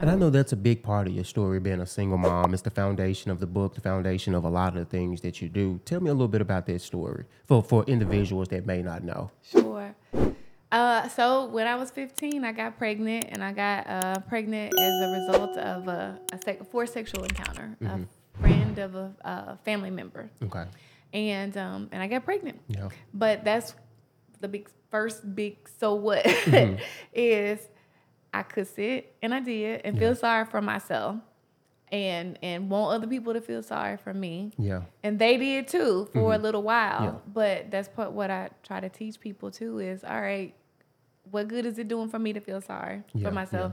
And I know that's a big part of your story, being a single mom. It's the foundation of the book, the foundation of a lot of the things that you do. Tell me a little bit about that story for, for individuals that may not know. Sure. Uh, so when I was 15, I got pregnant, and I got uh, pregnant as a result of a, a sec- forced sexual encounter. A friend of a, a family member, Okay. and um, and I got pregnant. Yeah. But that's the big first big so what is I could sit and I did and feel sorry for myself and and want other people to feel sorry for me. Yeah. And they did too for a little while. Mm-hmm. Yeah. But that's part what I try to teach people too is all right, what good is it doing for me to feel sorry Yeah, for myself?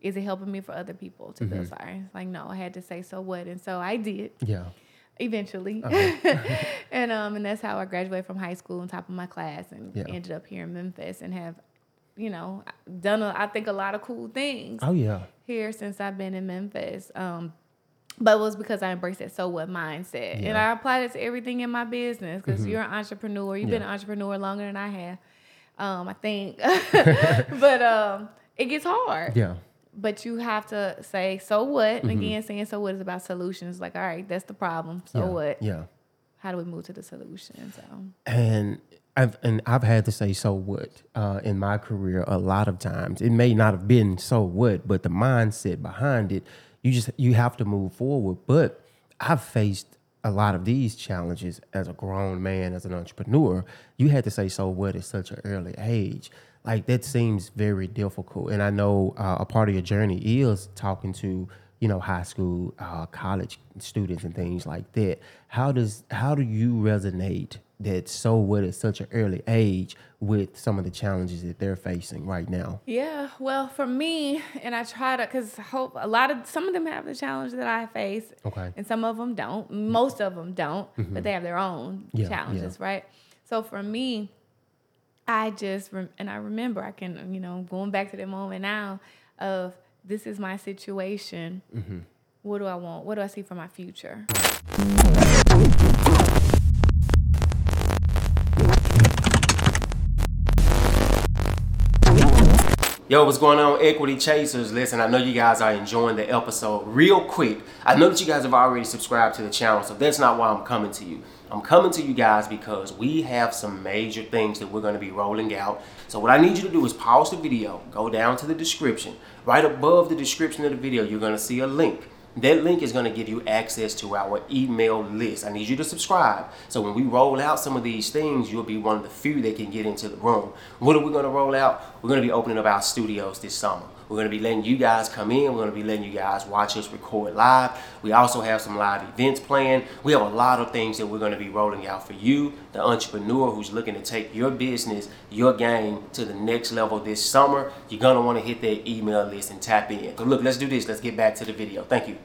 Is it helping me for other people to feel sorry? It's like no, I had to say so what, and so I did Yeah. eventually. Uh-huh. and um and that's how I graduated from high school on top of my class and Yeah. ended up here in Memphis and have, you know, done a, I think a lot of cool things Oh, yeah. here since I've been in Memphis. Um but it was because I embraced that so what mindset. And Yeah. Mm-hmm. I applied it to everything in my business because you're an entrepreneur. You've been an entrepreneur longer than I have. Um, I think. but um it gets hard Yeah. but you have to say so what Mm-hmm. again saying so what is about solutions like all right that's the problem so yeah. what Yeah. how do we move to the solution so And I've and I've had to say so what uh, in my career a lot of times. It may not have been so what, but the mindset behind it, you just you have to move forward. But I've faced a lot of these challenges as a grown man, as an entrepreneur. You had to say so what at such an early age. Like that seems very difficult. And I know uh, a part of your journey is talking to you know high school, uh, college students and things like that. How does how do you resonate that so what at such an early age with some of the challenges that they're facing right now? yeah well for me and i try to because hope a lot of some of them have the challenge that i face Okay. and some of them don't most of them don't but they have their own Mm-hmm. Yeah, challenges right so for me i just rem- and i remember i can you know going back to the moment now of this is my situation Mm-hmm. what do i want what do i see for my future Yo, what's going on, Equity Chasers? Listen, I know you guys are enjoying the episode. Real quick, I know that you guys have already subscribed to the channel, so that's not why I'm coming to you. I'm coming to you guys because we have some major things that we're going to be rolling out. So, what I need you to do is pause the video, go down to the description. Right above the description of the video, you're going to see a link. That link is going to give you access to our email list. I need you to subscribe. So when we roll out some of these things, you'll be one of the few that can get into the room. What are we going to roll out? We're going to be opening up our studios this summer. We're going to be letting you guys come in. We're going to be letting you guys watch us record live. We also have some live events planned. We have a lot of things that we're going to be rolling out for you, the entrepreneur who's looking to take your business, your game to the next level this summer. You're going to want to hit that email list and tap in. So look, let's do this. Let's get back to the video. Thank you.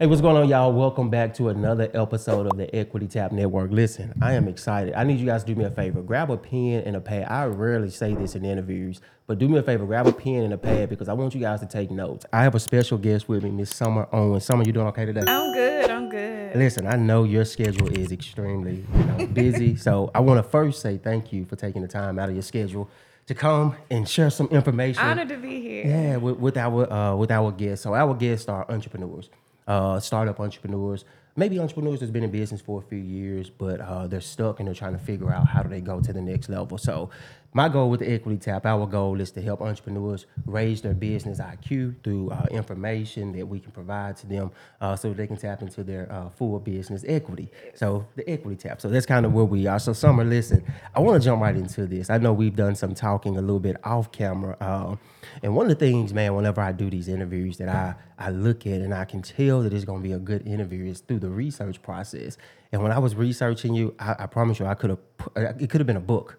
Hey, what's going on, y'all? Welcome back to another episode of the Equity Tap Network. Listen, I am excited. I need you guys to do me a favor. Grab a pen and a pad. I rarely say this in interviews, but do me a favor. Grab a pen and a pad because I want you guys to take notes. I have a special guest with me, Miss Summer Owens. Summer, you doing okay today? I'm good. I'm good. Listen, I know your schedule is extremely you know, busy, so I want to first say thank you for taking the time out of your schedule to come and share some information. Honored to be here. Yeah, with, with our uh, with our guests. So our guests are entrepreneurs, uh, startup entrepreneurs, maybe entrepreneurs that's been in business for a few years, but uh, they're stuck and they're trying to figure out how do they go to the next level. So my goal with the Equity Tap, our goal is to help entrepreneurs raise their business IQ through uh, information that we can provide to them, uh, so they can tap into their uh, full business equity. So the Equity Tap. So that's kind of where we are. So Summer, listen, I want to jump right into this. I know we've done some talking a little bit off camera. Uh, and one of the things, man, whenever I do these interviews that I, I look at and I can tell that it's going to be a good interview is through the research process. And when I was researching you, I, I promise you, I could have, it could have been a book.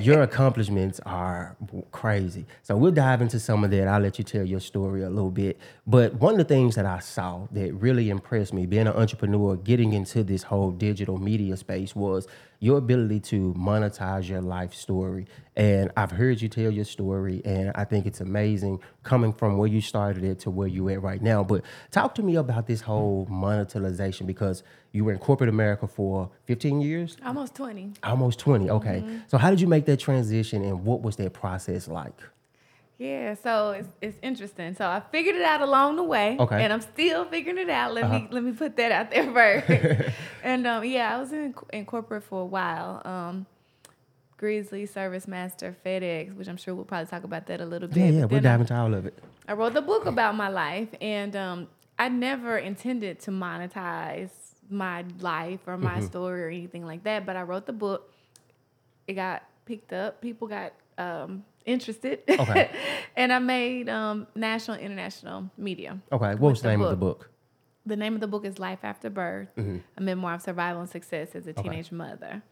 your accomplishments are crazy. So we'll dive into some of that. I'll let you tell your story a little bit. But one of the things that I saw that really impressed me, being an entrepreneur, getting into this whole digital media space, was your ability to monetize your life story. And I've heard you tell your story, and I think it's amazing coming from where you started it to where you're at right now. But talk to me about this whole monetization because you were in corporate America for 15 years. Almost 20. Almost 20. Okay. Mm-hmm. So how did you make that transition and what was that process like? Yeah, so it's it's interesting. So I figured it out along the way, Okay. and I'm still figuring it out. Let Uh-huh. me let me put that out there first. and um, yeah, I was in in corporate for a while. Um, Grizzly, Service Master, FedEx, which I'm sure we'll probably talk about that a little bit. Yeah, yeah, I- dive into all of it. I wrote the book about my life, and um, I never intended to monetize my life or Mm-hmm. my story or anything like that. But I wrote the book. It got picked up. People got um, interested. Okay. and I made um, national, international media. Okay, what was the name of the book? The name of the book is Life After Birth, Mm-hmm. a memoir of survival and success as a teenage mother.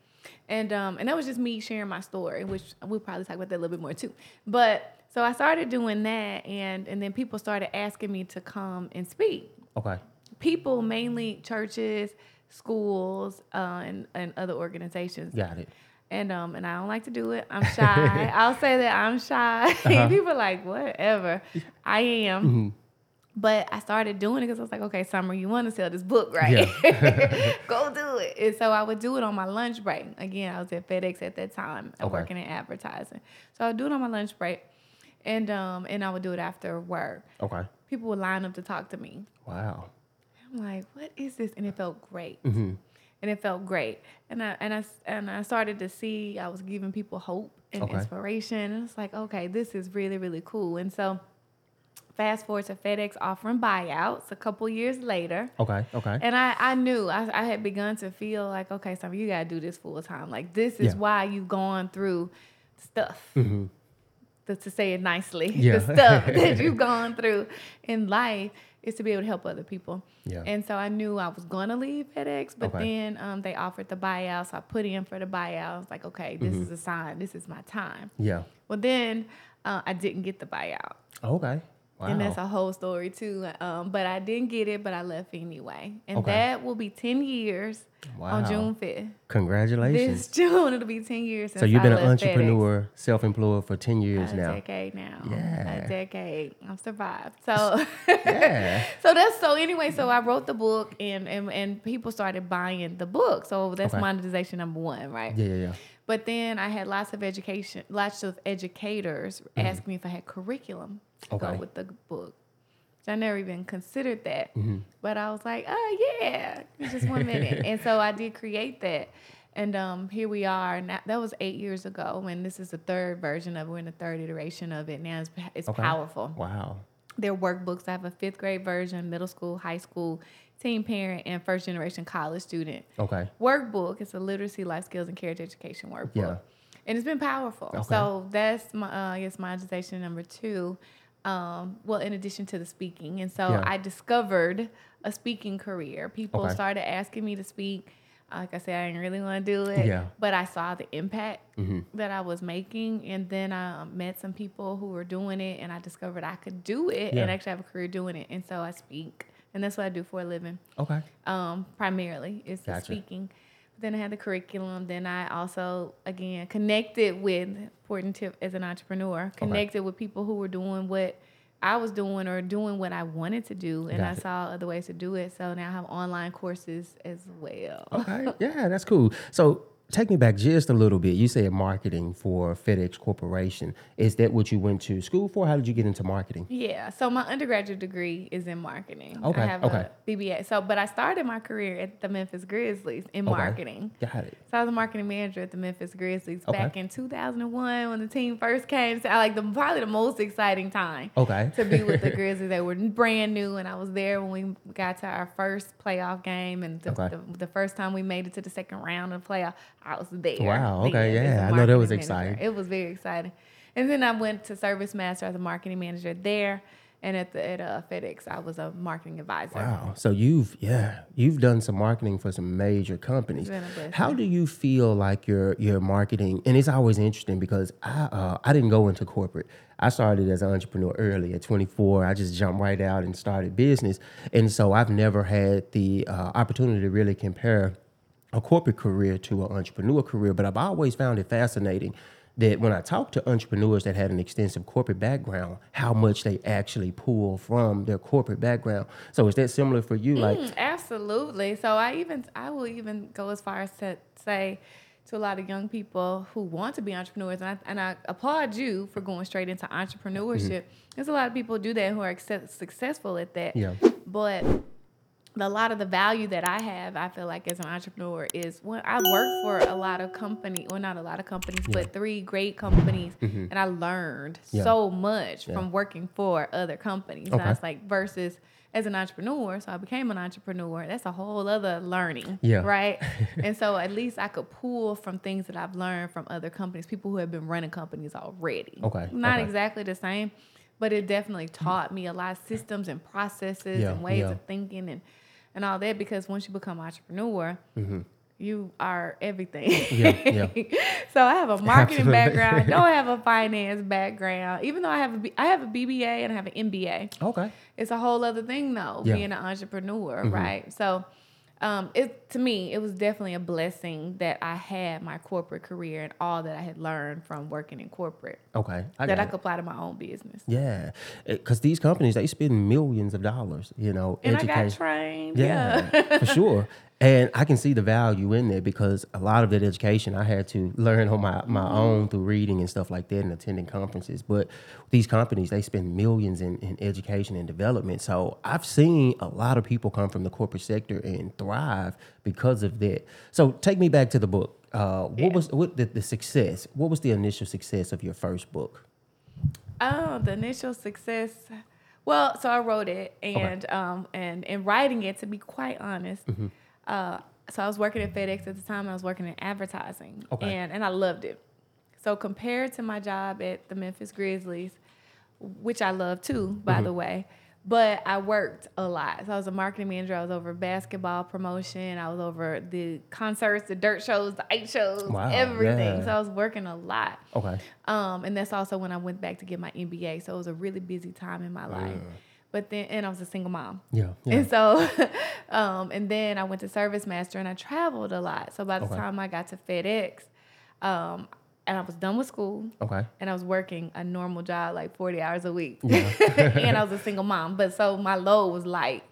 And um, and that was just me sharing my story, which we'll probably talk about that a little bit more too. But so I started doing that, and and then people started asking me to come and speak. Okay. People, mainly churches, schools, uh, and and other organizations. Got it. And um and I don't like to do it. I'm shy. I'll say that I'm shy. Uh-huh. People are like whatever. I am. Mm-hmm. But I started doing it because I was like, okay, Summer, you want to sell this book, right? Yeah. Go do it. And so I would do it on my lunch break. Again, I was at FedEx at that time, uh, Okay. working in advertising. So I would do it on my lunch break, and um and I would do it after work. Okay. People would line up to talk to me. Wow. I'm like, what is this? And it felt great. Mm-hmm. And it felt great. And I and I and I started to see I was giving people hope and Okay. inspiration. And it's like, okay, this is really, really cool. And so fast forward to FedEx offering buyouts a couple years later. Okay. Okay. And I, I knew I, I had begun to feel like, okay, so you gotta do this full time. Like this is Yeah. why you've gone through stuff. Mhm. To, to say it nicely, Yeah. the stuff that you've gone through in life is to be able to help other people. Yeah. And so I knew I was gonna leave FedEx, but Okay. then um, they offered the buyout, so I put in for the buyout. I was like, okay, this Mm-hmm. is a sign. This is my time. Yeah. Well, then uh, I didn't get the buyout. Okay. Wow. And that's a whole story too. Um, but I didn't get it, but I left anyway. And Okay. that will be 10 years on June 5th. Congratulations. This June, it'll be 10 years since so you've been an FedEx. entrepreneur, self-employed for ten years A now. decade now. Yeah. A decade. I've survived. So Yeah. so that's so anyway, so I wrote the book and and, and people started buying the book. So that's Okay. monetization number one, right? Yeah. Yeah. Yeah. But then I had lots of education, lots of educators ask me if I had curriculum to go. With the book. So I never even considered that. Mm-hmm. But I was like, oh yeah, just one minute. and so I did create that. And um, here we are. Now, that was eight years ago, and this is the third version of. it. We're in the third iteration of it now. It's, it's Okay. powerful. Wow. They're workbooks. I have a fifth grade version, middle school, high school, teen parent, and first generation college student Okay. workbook. It's a literacy, life skills, and character education workbook. Yeah. And it's been powerful. Okay. So that's my, uh, I guess, monetization number two. Um, well, in addition to the speaking. And so Yeah. I discovered a speaking career. People Okay. started asking me to speak. Like I said, I didn't really want to do it. Yeah. But I saw the impact Mm-hmm. that I was making. And then I um, met some people who were doing it. And I discovered I could do it Yeah. and actually have a career doing it. And so I speak. And that's what I do for a living Okay. um, primarily is the Gotcha. speaking. Then I had the curriculum. Then I also again connected with important tip as an entrepreneur. Connected with people who were doing what I was doing or doing what I wanted to do, and Got I it. saw other ways to do it. So now I have online courses as well. Okay. Yeah, that's cool. So take me back just a little bit. You said marketing for FedEx Corporation. Is that what you went to school for? How did you get into marketing? Yeah, so my undergraduate degree is in marketing. Okay, I have okay. a BBA. So, but I started my career at the Memphis Grizzlies in Okay. marketing. Got it. So I was a marketing manager at the Memphis Grizzlies Okay. back in 2001 when the team first came. So I like the probably the most exciting time Okay. to be with the Grizzlies. They were brand new, and I was there when we got to our first playoff game, and the, Okay. the, the first time we made it to the second round of playoff, I was there. Wow, okay, yeah. I know that was manager. exciting. It was very exciting. And then I went to Service Master as a marketing manager there, and at the at uh, FedEx I was a marketing advisor. Wow. So you've yeah, you've done some marketing for some major companies. It's been a blessing. How do you feel like your your marketing? And it's always interesting because I uh, I didn't go into corporate. I started as an entrepreneur early at 24. I just jumped right out and started business, and so I've never had the uh, opportunity to really compare a corporate career to an entrepreneur career. But I've always found it fascinating that when I talk to entrepreneurs that had an extensive corporate background, how much they actually pull from their corporate background. So is that similar for you? Like, Mm, absolutely. So I even I will even go as far as to say to a lot of young people who want to be entrepreneurs, and I, and I applaud you for going straight into entrepreneurship. Mm-hmm. There's a lot of people do that who are success- successful at that. Yeah. But a lot of the value that I have, I feel like as an entrepreneur, is when I worked for a lot of companies, well, not a lot of companies, but three great companies, and I learned Mm-hmm. Yeah. so much Yeah. from working for other companies. And Okay. I was like, versus as an entrepreneur, so I became an entrepreneur. That's a whole other learning, Yeah. right? and so at least I could pull from things that I've learned from other companies, people who have been running companies already. Okay, not okay. exactly the same, but it definitely taught me a lot of systems and processes Yeah, and ways yeah. of thinking and and all that because once you become entrepreneur, you are everything. Mm-hmm. Yeah, so I have a marketing Absolutely. background. Don't have a finance background. Even though I have a B, I have a BBA and I have an MBA. Okay. It's a whole other thing though, Yeah. being an entrepreneur, right? So um, it to me, it was definitely a blessing that I had my corporate career and all that I had learned from working in corporate Okay. I that I it. could apply to my own business. Yeah, because these companies they spend millions of dollars, you know, And I got trained. Yeah. Yeah, for sure. And I can see the value in there because a lot of that education I had to learn on my, my Mm-hmm. own through reading and stuff like that and attending conferences. But these companies, they spend millions in, in education and development. So I've seen a lot of people come from the corporate sector and thrive because of that. So take me back to the book. Uh, what Yeah. was what the, the success? What was the initial success of your first book? Oh, the initial success. Well, so I wrote it, and um, and in writing it, to be quite honest, Mm-hmm. Uh, so I was working at FedEx at the time. I was working in advertising, Okay. and and I loved it. So compared to my job at the Memphis Grizzlies, which I love too, by Mm-hmm. the way. But I worked a lot. So I was a marketing manager. I was over basketball promotion. I was over the concerts, the dirt shows, the ice shows, Wow, everything. yeah. So I was working a lot. Okay. Um, and that's also when I went back to get my MBA. So it was a really busy time in my life. But then, and I was a single mom. Yeah. Yeah. And so, um, and then I went to Service Master and I traveled a lot. So by the Okay. time I got to FedEx, um, and I was done with school Okay. and I was working a normal job, like 40 hours a week. and I was a single mom. But so my load was light,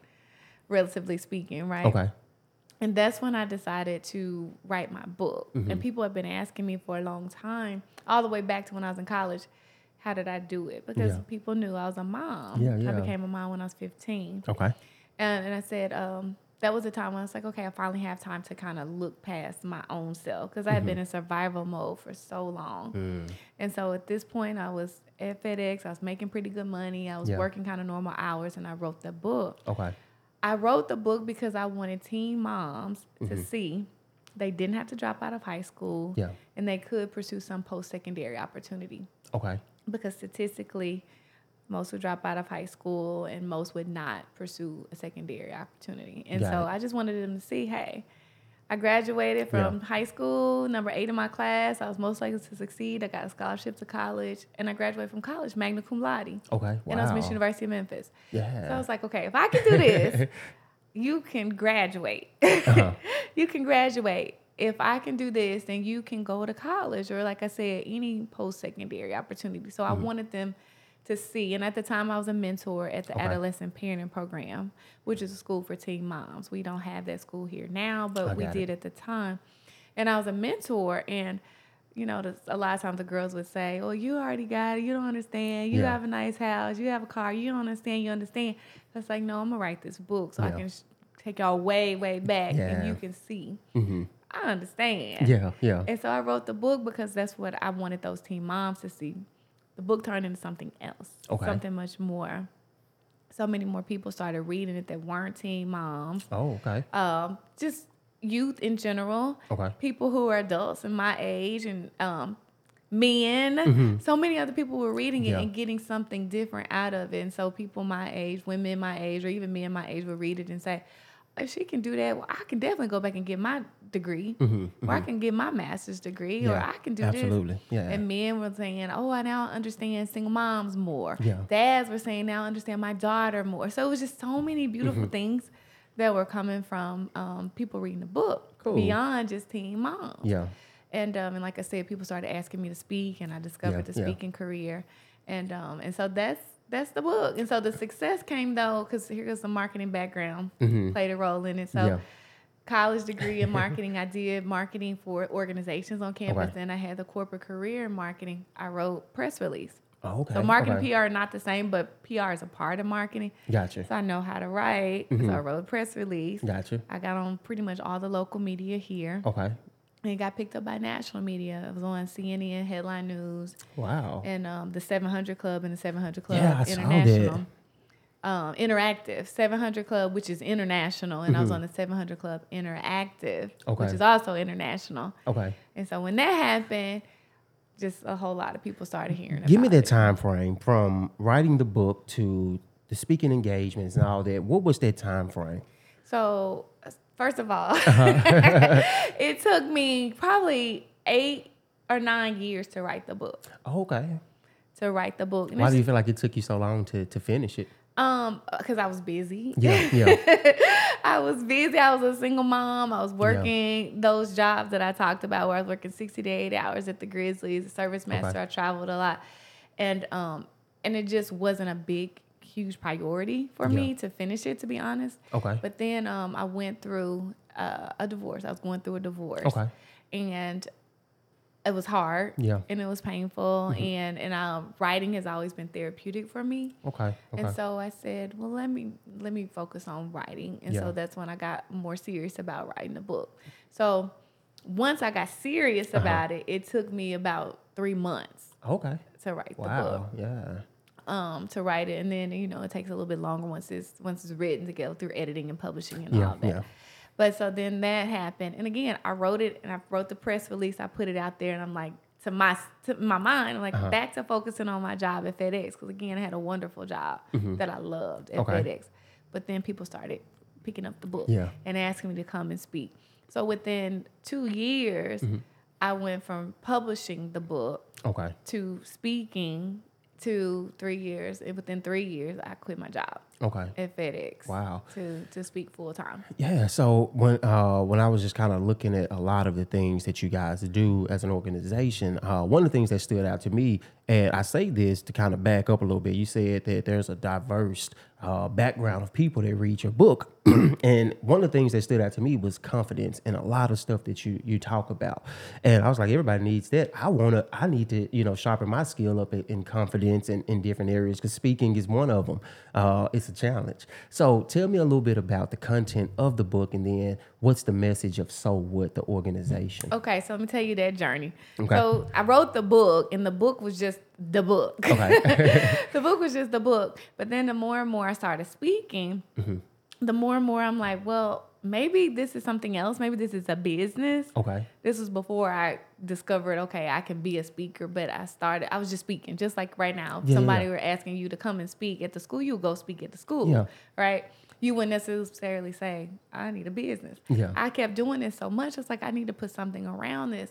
relatively speaking, right? Okay. And that's when I decided to write my book. Mm-hmm. And people have been asking me for a long time, all the way back to when I was in college, how did I do it? Because Yeah. people knew I was a mom. Yeah, yeah. I became a mom when I was 15. Okay. And, and I said, um, that was a time when I was like, okay, I finally have time to kind of look past my own self because I had been Mm-hmm. in survival mode for so long. Mm. And so at this point, I was at FedEx, I was making pretty good money, I was Yeah. working kind of normal hours, and I wrote the book. Okay. I wrote the book because I wanted teen moms Mm-hmm. to see they didn't have to drop out of high school Yeah. and they could pursue some post secondary opportunity. Okay. Because statistically, most would drop out of high school and most would not pursue a secondary opportunity. And Got so it. I just wanted them to see hey, I graduated from Yeah. high school, number eight in my class. I was most likely to succeed. I got a scholarship to college, and I graduated from college, magna cum laude. Okay. Wow. And I was Michigan University of Memphis. Yeah. So I was like, okay, if I can do this, you can graduate. Uh-huh. you can graduate. If I can do this, then you can go to college or, like I said, any post secondary opportunity. So I Mm-hmm. wanted them to see. And at the time, I was a mentor at the Okay. Adolescent Parenting Program, which is a school for teen moms. We don't have that school here now, but we did it. at the time. And I was a mentor, and you know, the, a lot of times the girls would say, "Well, you already got it. You don't understand. You Yeah. have a nice house. You have a car. You don't understand. You understand." It's like, no, I'm gonna write this book so I can sh- take y'all way, way back, and you can see. hmm I understand. Yeah. Yeah. And so I wrote the book because that's what I wanted those teen moms to see. The book turned into something else, Okay. something much more. So many more people started reading it that weren't teen moms. Oh. Okay. Um, just youth in general Okay. people who are adults in my age and um, men. Mhm. So many other people were reading it Mm-hmm. Yeah. and getting something different out of it. And so people my age, women my age, or even men my age would read it and say, if she can do that, well, I can definitely go back and get my degree, or I can get my master's degree, or Mm-hmm. I can do that. absolutely. this. Yeah. And men were saying, "Oh, I now understand single moms more." Yeah. Dads were saying, "Now I understand my daughter more." So it was just so many beautiful Mm-hmm. things that were coming from um, people reading the book Cool. beyond just teen moms. Yeah. And um, and like I said, people started asking me to speak, and I discovered Yeah, the yeah. speaking career, and um, and so that's that's the book. And so the success came though, because here goes the marketing background played a role in it. So Mm-hmm. Yeah. college degree in marketing. I did marketing for organizations on campus. Okay. Then I had the corporate career in marketing. I wrote press release. Oh, okay. So marketing okay. PR are not the same, but PR is a part of marketing. Gotcha. So I know how to write. So I wrote a press release. Gotcha. I got on pretty much all the local media here. Okay. And it got picked up by national media. It was on CNN, Headline News, Wow. and um, the 700 Club and the 700 Club Yeah, I saw that. International. Um, interactive 700 Club, which is international, and I was on the 700 Club Interactive, which Mm-hmm. Is also international. Okay. And so when that happened, just a whole lot of people started hearing. Give me that it. time frame from writing the book to the speaking engagements and all that. What was that time frame? So, first of all, Uh-huh. it took me probably eight or nine years to write the book. Oh, okay. To write the book, and Why do you feel like it took you so long to, to finish it? um, because I was busy. Yeah, yeah. I was busy. I was a single mom. I was working those jobs that I talked about, where I was working sixty to eighty hours at the Grizzlies, a service master. Okay. I traveled a lot, and um, and it just wasn't a big, huge priority for me to finish it, to be honest. Okay. But then um, I went through uh, a divorce. I was going through a divorce. Okay. And it was hard. Yeah. Mm-hmm. And it was painful. And and um, writing has always been therapeutic for me. Okay. Okay. And so I said, well, let me let me focus on writing. And Yeah. so that's when I got more serious about writing the book. So once I got serious Uh-huh. about it, it took me about three months okay. to write the book Wow. Yeah. Um, to write it, and then you know it takes a little bit longer once it's once it's written to go through editing and publishing and Yeah, all that. yeah. But so then that happened, and again I wrote it and I wrote the press release. I put it out there, and I'm like to my to my mind, I'm like Uh-huh. back to focusing on my job at FedEx because again I had a wonderful job that I loved at Mm-hmm. Okay. FedEx. But then people started picking up the book Yeah. and asking me to come and speak. So within two years, Mm-hmm. I went from publishing the book Okay. to speaking to three years. And within three years, I quit my job Okay. at FedEx. Wow. To to speak full time. Yeah. So when uh, when I was just kind of looking at a lot of the things that you guys do as an organization, uh, one of the things that stood out to me, and I say this to kind of back up a little bit. You said that there's a diverse uh, background of people that read your book, and one of the things that stood out to me was confidence and a lot of stuff that you you talk about. And I was like, everybody needs that. I wanna, I need to, you know, sharpen my skill up in, in confidence and in different areas because speaking is one of them. Uh, it's a challenge. So tell me a little bit about the content of the book, and then what's the message of So What the organization? Okay, so let me tell you that journey. Okay. So I wrote the book, and the book was just the book. Okay. the book was just the book. But then the more and more I started speaking, Mm-hmm. the more and more I'm like, well, maybe this is something else. Maybe this is a business. okay. This was before I discovered, okay, I can be a speaker, but I started, I was just speaking, just like right now. If Yeah, somebody yeah. were asking you to come and speak at the school, you go speak at the school, Yeah. right? You wouldn't necessarily say, I need a business. Yeah. I kept doing this so much, it's like, I need to put something around this.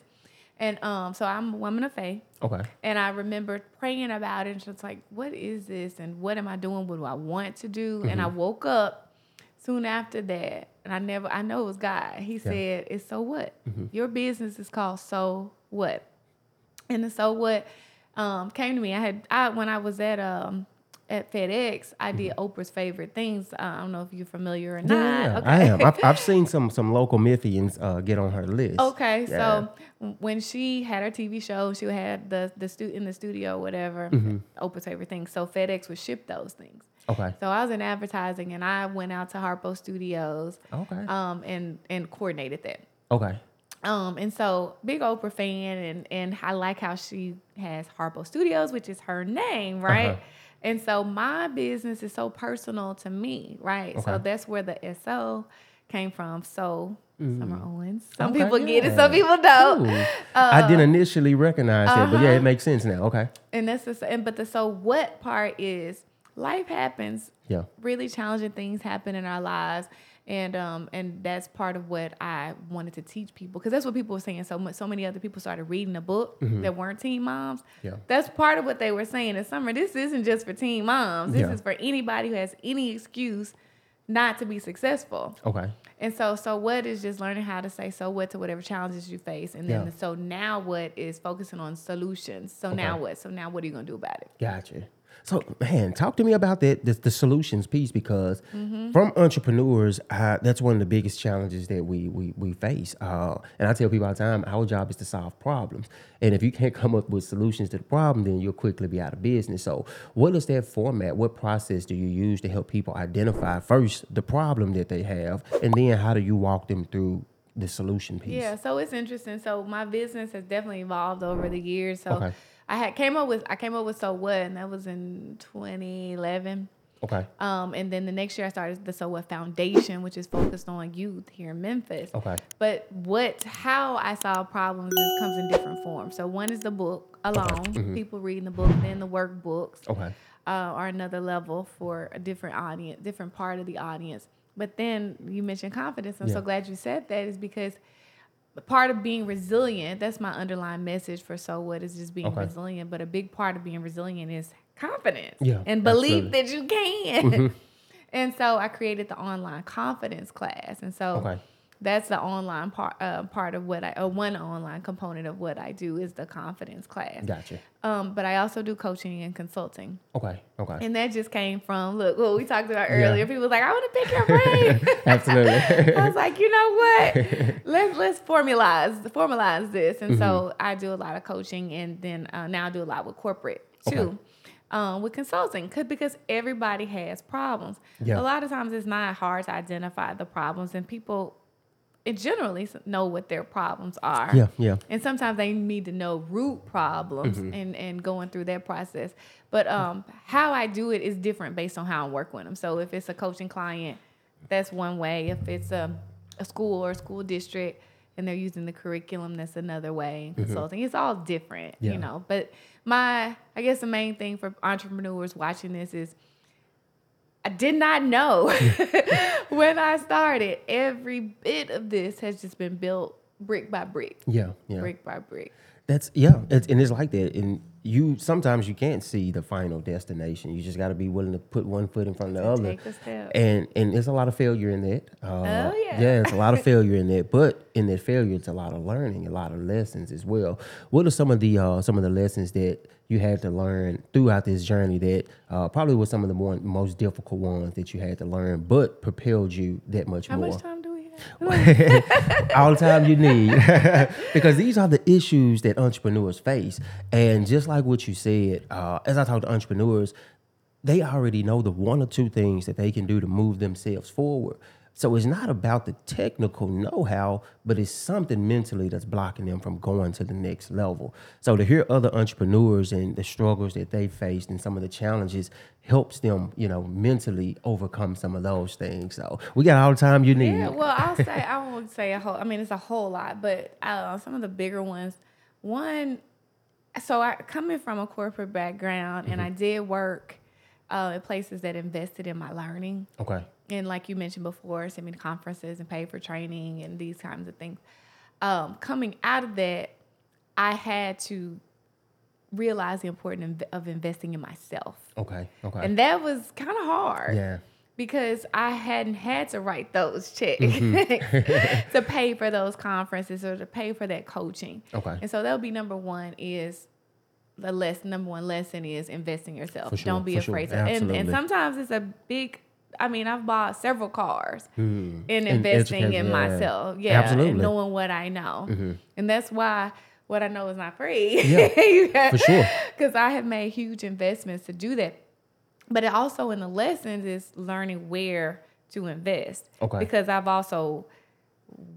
And um, so I'm a woman of faith. Okay. And I remember praying about it and just like, what is this? And what am I doing? What do I want to do? And I Mm-hmm. woke up soon after that. And I never, I know it was God. He said, it's so what? Mm-hmm. Your business is called So What? And the So What um, came to me. I had, I when I was at, um, at FedEx, I did Oprah's favorite things. Uh, I don't know if you're familiar or Mm-hmm. Yeah, not. I am. I've, I've seen some some local Memphians uh, get on her list. Okay, Yeah. so when she had her TV show, she had the the stu- in the studio, whatever. Mm-hmm. Oprah's favorite things. So FedEx would ship those things. Okay. So I was in advertising, and I went out to Harpo Studios, Okay. um, and and coordinated that. Okay. Um, and so big Oprah fan, and and I like how she has Harpo Studios, which is her name, right? Uh-huh. And so my business is so personal to me, right? So that's where the SO came from. So Summer Owens. Some Okay, people get it, some people don't. Uh, I didn't initially recognize it, but yeah, uh-huh. it makes sense now. Okay. And that's the and but the so what part is life happens. Yeah. Really challenging things happen in our lives. And um and that's part of what I wanted to teach people because that's what people were saying. So much, so many other people started reading the book that weren't teen moms. Mm-hmm. Yeah. That's part of what they were saying in summer. This isn't just for teen moms. This Yeah. is for anybody who has any excuse not to be successful. Okay. And so, so what is just learning how to say so what to whatever challenges you face, and then Yeah. so now what is focusing on solutions. So now what? So now what are you gonna do about it? Gotcha. So, man, talk to me about that the, the solutions piece because Mm-hmm. from entrepreneurs, uh, that's one of the biggest challenges that we we, we face. Uh, and I tell people all the time, our job is to solve problems. And if you can't come up with solutions to the problem, then you'll quickly be out of business. So, what is that format? What process do you use to help people identify first the problem that they have, and then how do you walk them through the solution piece? Yeah, so it's interesting. So my business has definitely evolved over the years. So Okay. I had came up with I came up with so what, and that was in 2011. Okay. Um, and then the next year I started the So What Foundation, which is focused on youth here in Memphis. Okay. But what how I solve problems is comes in different forms. So one is the book alone, people reading the book, then the workbooks Okay. uh, are another level for a different audience, different part of the audience. But then you mentioned confidence. I'm so glad you said that is because part of being resilient, that's my underlying message for So What is just being Okay. resilient. But a big part of being resilient is confidence Yeah, and belief absolutely. that you can. Mm-hmm. and so I created the online confidence class. And so Okay. That's the online part uh, part of what I or one online component of what I do is the confidence class. Gotcha. Um, but I also do coaching and consulting. Okay. Okay. And that just came from look what we talked about Yeah. earlier. People was like, I want to pick your brain. Absolutely. I was like, you know what? Let's let's formalize formalize this. And so I do a lot of coaching, and then uh, now I do a lot with corporate too, um, with consulting because everybody has problems. Yeah. A lot of times it's not hard to identify the problems, and people, generally know what their problems are. Yeah. Yeah. And sometimes they need to know root problems Mm-hmm. and, and going through that process. But um, how I do it is different based on how I work with them. So if it's a coaching client, that's one way. If it's a, a school or a school district and they're using the curriculum, that's another way. And consulting, it's all different, Mm-hmm. Yeah. you know. But my, I guess the main thing for entrepreneurs watching this is I did not know when I started. Every bit of this has just been built brick by brick, Yeah. Yeah. brick by brick. That's yeah, it's, and it's like that. And you sometimes you can't see the final destination. You just got to be willing to put one foot in front of the other. take a step. And and there's a lot of failure in that. Uh, Oh, yeah. yeah, it's a lot of failure in that. But in that failure, it's a lot of learning, a lot of lessons as well. What are some of the uh, some of the lessons that you had to learn throughout this journey that uh, probably was some of the more, most difficult ones that you had to learn, but propelled you that much How more? How much time do we have? all the time you need because these are the issues that entrepreneurs face and just like what you said uh, as i talk to entrepreneurs they already know the one or two things that they can do to move themselves forward so it's not about the technical know-how but it's something mentally that's blocking them from going to the next level so to hear other entrepreneurs and the struggles that they faced and some of the challenges helps them you know mentally overcome some of those things so we got all the time you need Yeah, well, I'll say I won't say a whole. I mean, it's a whole lot, but uh, some of the bigger ones. One, so I coming from a corporate background, and Mm-hmm. I did work uh, at places that invested in my learning. okay and like you mentioned before, send me to conferences and pay for training and these kinds of things. Um, coming out of that, I had to realize the importance of investing in myself, Okay. Okay. and that was kind of hard yeah. because I hadn't had to write those checks Mm-hmm. to pay for those conferences or to pay for that coaching. Okay. And so that'll be number one is the lesson. Number one lesson is invest in yourself. Sure, Don't be for sure. afraid to. And, and sometimes it's a big. I mean, I've bought several cars Hmm. in And investing in myself. Yeah, Absolutely. and knowing what I know, and that's why what I know is not free. Yeah, for sure. Because I have made huge investments to do that. But it also in the lessons is learning where to invest. Okay. Because I've also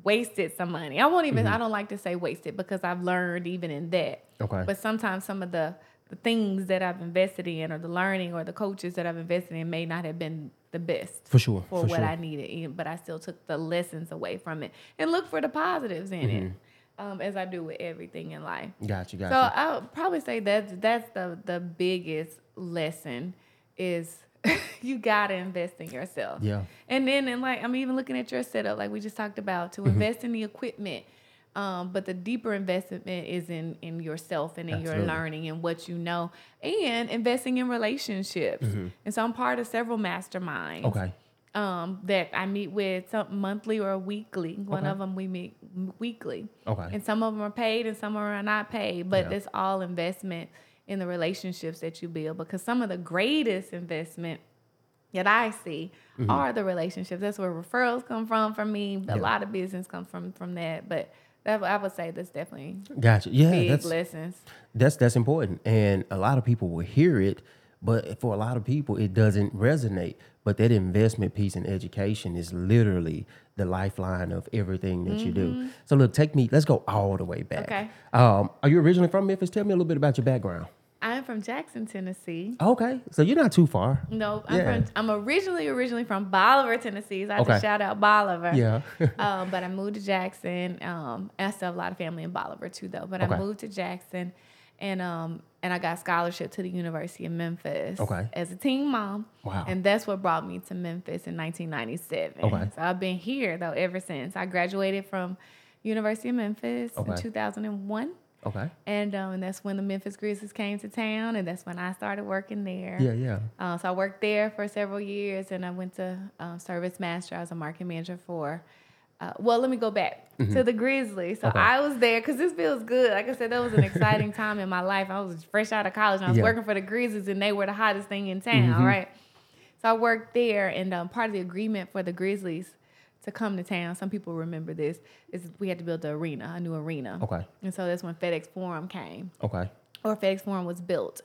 wasted some money. I won't Mm-hmm. even I don't like to say wasted because I've learned even in that. Okay. But sometimes some of the the things that I've invested in or the learning or the coaches that I've invested in may not have been the best For sure. for for what sure. I needed, but I still took the lessons away from it and look for the positives in it, Mm-hmm. um, as I do with everything in life. Gotcha, you. Got So. I would probably say that that's the the biggest lesson is you gotta invest in yourself. Yeah. And then and like I'm even looking at your setup, like we just talked about, Mm-hmm. to invest in the equipment. Um, but the deeper investment is in in yourself and in Absolutely. your learning and what you know, and investing in relationships. And so I'm part of several masterminds Mm-hmm. Okay. um, that I meet with some monthly or weekly. One Okay. of them we meet weekly. Okay. And some of them are paid and some are not paid, but Yeah. it's all investment in the relationships that you build because some of the greatest investment that I see Mm-hmm. are the relationships. That's where referrals come from for me. A lot of business comes from from that. But that I would say that's definitely Gotcha. Yeah, big that's lessons. that's that's important, and a lot of people will hear it, but for a lot of people, it doesn't resonate. But that investment piece in education is literally the lifeline of everything that you do. So look, take me. Let's go all the way back. Mm-hmm. Okay. Um, are you originally from Memphis? Tell me a little bit about your background. I'm from Jackson, Tennessee. Okay, so you're not too far. No, I'm Yeah. from I'm originally originally from Bolivar, Tennessee. So I have Okay. to shout out Bolivar. Yeah. um, but I moved to Jackson. Um, and I still have a lot of family in Bolivar too, though. But Okay. I moved to Jackson, and um, and I got scholarship to the University of Memphis. Okay. As a teen mom. Wow. And that's what brought me to Memphis in 1997. Okay. So I've been here though ever since. I graduated from University of Memphis in 2001. Okay. And um, and that's when the Memphis Grizzlies came to town, and that's when I started working there. Yeah, yeah. Uh, so I worked there for several years, and I went to um, Service Master. I was a marketing manager for. Uh, well, let me go back to the Grizzlies. So Mm-hmm. Okay. I was there because this feels good. Like I said, that was an exciting time in my life. I was fresh out of college, and I was Yeah. working for the Grizzlies, and they were the hottest thing in town, right? So I worked there, and um, part of the agreement for the Grizzlies to come to town, some people remember this, is we had to build the arena, a new arena. Okay. And so that's when FedEx Forum came Okay. or FedEx Forum was built.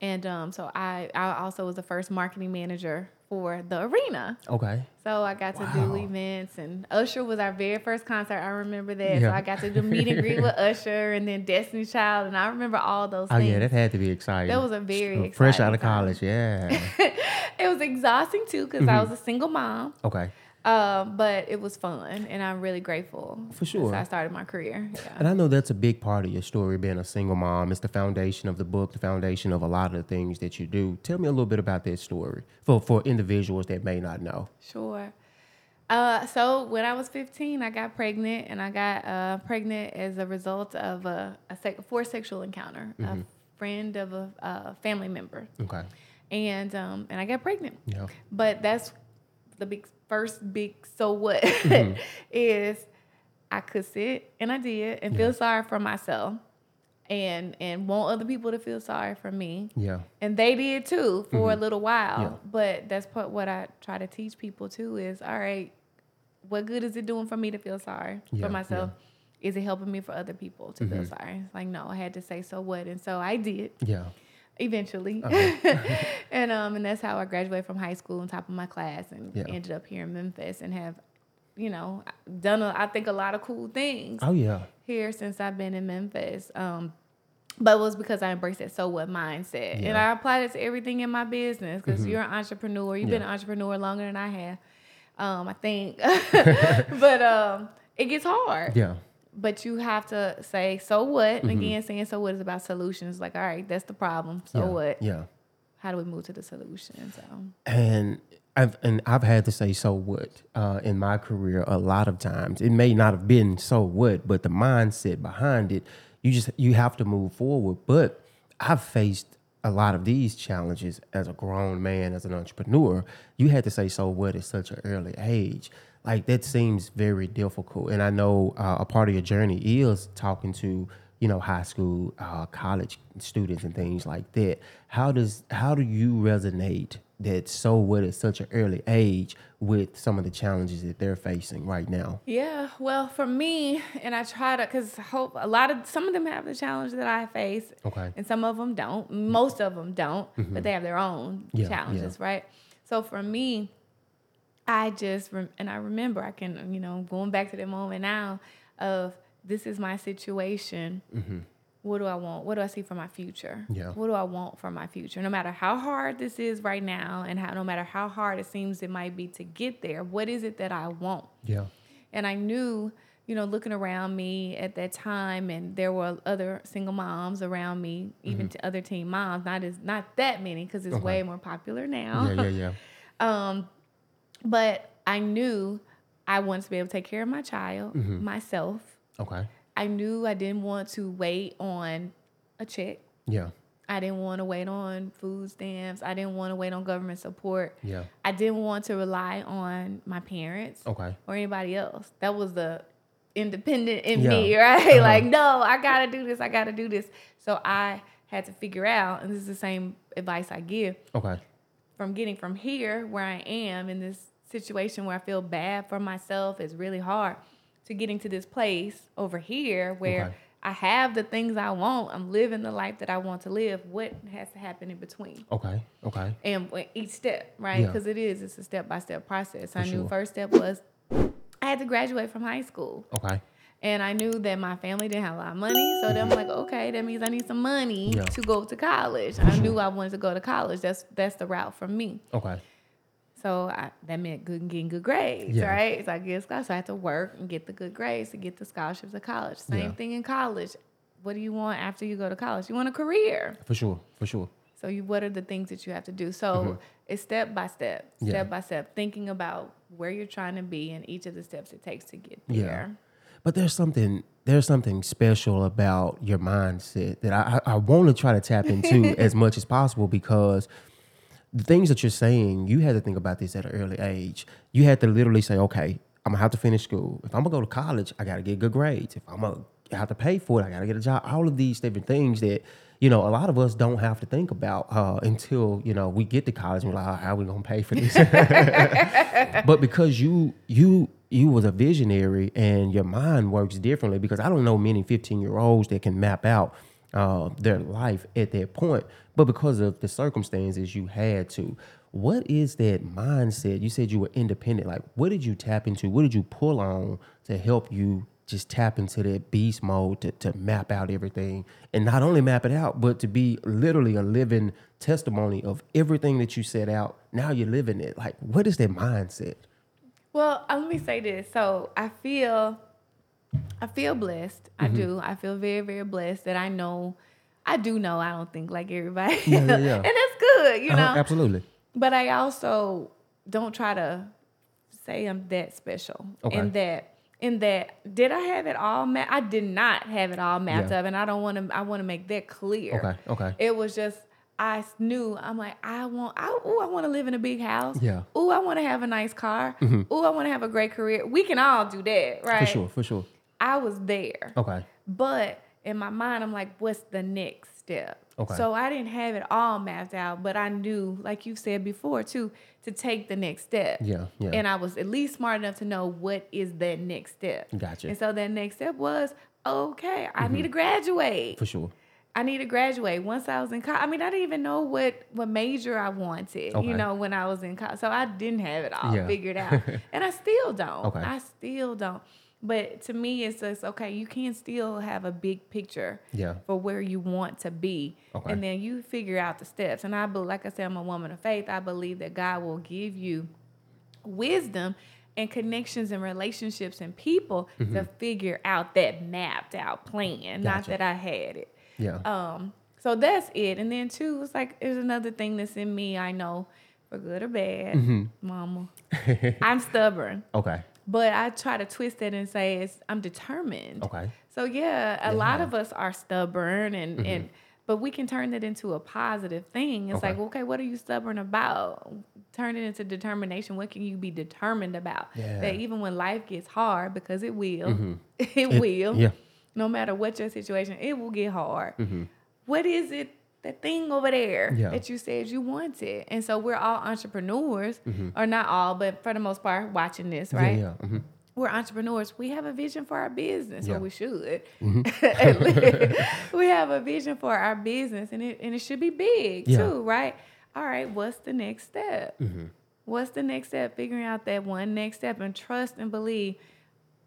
And um, so I, I also was the first marketing manager for the arena. Okay. So I got to do Wow. events, and Usher was our very first concert. I remember that. So I got to do meet and greet with Usher, and then Destiny Child, and I remember all those Oh things. yeah, that had to be exciting. That was a very fresh out of time. college. Yeah. it was exhausting too because Mm-hmm. I was a single mom. okay. Um, but it was fun, and I'm really grateful. For sure. I started my career. Yeah. And I know that's a big part of your story, being a single mom. It's the foundation of the book, the foundation of a lot of the things that you do. Tell me a little bit about that story for, for individuals that may not know. Sure. Uh, so when I was 15, I got pregnant, and I got uh, pregnant as a result of a, a sec- forced sexual encounter. A friend of a, a family member, Okay. and um, and I got pregnant. Yeah. But that's the big first big so what Mm-hmm. is I could sit and I did and feel sorry for myself and and want other people to feel sorry for me. Yeah. And they did too for a little while. Mm-hmm. Yeah. But that's part what I try to teach people too is all right, what good is it doing for me to feel sorry Yeah, for myself? Is it helping me for other people to Mm-hmm. feel sorry? It's like no, I had to say so what, and so I did Yeah. Eventually. Uh-huh. and um and that's how I graduated from high school on top of my class and Yeah. ended up here in Memphis and have, you know, done a, I think a lot of cool things Oh yeah. here since I've been in Memphis. Um but it was because I embraced that so what mindset. And Yeah. Mm-hmm. I applied it to everything in my business because you're an entrepreneur. You've been an entrepreneur longer than I have. Um, I think. but um it gets hard Yeah. But you have to say so what Mm-hmm. again saying so what is about solutions like all right that's the problem so yeah. what Yeah. how do we move to the solution so And I've and I've had to say so what uh, in my career a lot of times. It may not have been so what, but the mindset behind it, you just you have to move forward. But I've faced a lot of these challenges as a grown man, as an entrepreneur. You had to say so what at such an early age. Like that seems very difficult. And I know uh, a part of your journey is talking to you know high school, uh, college students and things like that. How does how do you resonate that so what at such an early age with some of the challenges that they're facing right now? yeah well for me and i try to because hope a lot of some of them have the challenge that i face Okay. and some of them don't most of them don't but they have their own Mm-hmm. Yeah, yeah. challenges right so for me i just rem- and i remember i can you know going back to the moment now of this is my situation what do I want? What do I see for my future? Yeah. What do I want for my future? No matter how hard this is right now, and how no matter how hard it seems it might be to get there, what is it that I want? Yeah. And I knew, you know, looking around me at that time, and there were other single moms around me, even to other teen moms. Not as not that many because it's Okay. way more popular now. Yeah. Yeah. Yeah. Um, but I knew I wanted to be able to take care of my child, myself. Okay. I knew I didn't want to wait on a check. Yeah. I didn't want to wait on food stamps. I didn't want to wait on government support. Yeah. I didn't want to rely on my parents Okay. or anybody else. That was the independent in Yeah. me, right? Uh-huh. Like, no, I gotta do this. I gotta do this. So I had to figure out, and this is the same advice I give Okay. from getting from here where I am in this situation where I feel bad for myself is really hard to getting to this place over here where Okay. I have the things I want. I'm living the life that I want to live. What has to happen in between? Okay. Okay. And each step, right? Yeah. Because it is, it's a step by step process. I knew sure. first step was I had to graduate from high school. Okay. And I knew that my family didn't have a lot of money. So then I'm like, okay, that means I need some money Yeah. to go to college. I knew I wanted to go to college. That's that's the route for me. Okay. So I, that meant good getting good grades, Yeah. right? So I get a scholarship. So I had to work and get the good grades to get the scholarships to college. Same Yeah. thing in college. What do you want after you go to college? You want a career. For sure. For sure. So you what are the things that you have to do? So it's step by step, Mm-hmm. Yeah. step by step, thinking about where you're trying to be and each of the steps it takes to get Yeah. there. But there's something there's something special about your mindset that I, I, I want to try to tap into as much as possible because the things that you're saying, you had to think about this at an early age. You had to literally say, okay, I'm gonna have to finish school. If I'm gonna go to college, I gotta get good grades. If I'm gonna have to pay for it, I gotta get a job. All of these different things that you know a lot of us don't have to think about uh, until you know we get to college and we're like, "Oh, how are we gonna pay for this? but because you you you was a visionary and your mind works differently because I don't know many 15 year olds that can map out uh, their life at that point. But because of the circumstances, you had to. What is that mindset? You said you were independent. Like, what did you tap into? What did you pull on to help you just tap into that beast mode to, to map out everything and not only map it out, but to be literally a living testimony of everything that you set out. Now you're living it. Like, what is that mindset? Well, uh, let me say this. So I feel, I feel blessed. I Mm-hmm. do. I feel very, very blessed that I know, I do know I don't think like everybody, Yeah, yeah, yeah. and that's good, you know. Uh-huh, absolutely. But I also don't try to say I'm that special. Okay. In that, in that, did I have it all mapped? I did not have it all mapped Yeah. up, and I don't want to. I want to make that clear. Okay, okay. It was just I knew. I'm like I want. I ooh, I want to live in a big house. Yeah. Mm-hmm. Ooh, I want to have a nice car. Ooh, I want to have a great career. We can all do that, right? For sure, for sure. I was there. Okay. But in my mind, I'm like, what's the next step? Okay. So I didn't have it all mapped out, but I knew, like you said before, too, to take the next step. Yeah, yeah. And I was at least smart enough to know what is that next step. Gotcha. And so that next step was, okay, I need to mm-hmm. graduate. For sure. I need to graduate. Once I was in college, I mean, I didn't even know what what major I wanted. Okay. You know, when I was in college, so I didn't have it all Yeah. figured out, and I still don't. Okay. I still don't. But to me, it's just okay. You can still have a big picture Yeah. for where you want to be, Okay. and then you figure out the steps. And I believe, like I said, I'm a woman of faith. I believe that God will give you wisdom and connections and relationships and people to figure out that mapped out plan. Not that I had it. Yeah. Um, so that's it. And then two, it's like there's another thing that's in me. I know, for good or bad, Mm-hmm. mama. I'm stubborn, okay. But I try to twist it and say it's I'm determined. Okay. So yeah, a lot of us are stubborn and mm-hmm. and but we can turn that into a positive thing. It's like, Okay. okay, what are you stubborn about? Turn it into determination. What can you be determined about? Yeah. That even when life gets hard, because it will, mm-hmm. it, It- will. yeah. No matter what your situation, it will get hard. Mm-hmm. What is it? That thing over there Yeah. that you said you wanted. And so we're all entrepreneurs, mm-hmm. or not all, but for the most part, watching this, right? Yeah. Yeah. hmm we're entrepreneurs. We have a vision for our business, or we should. Mm-hmm. Least. we have a vision for our business, and it and it should be big too, right? All right, what's the next step? Mm-hmm. What's the next step? Figuring out that one next step and trust and believe.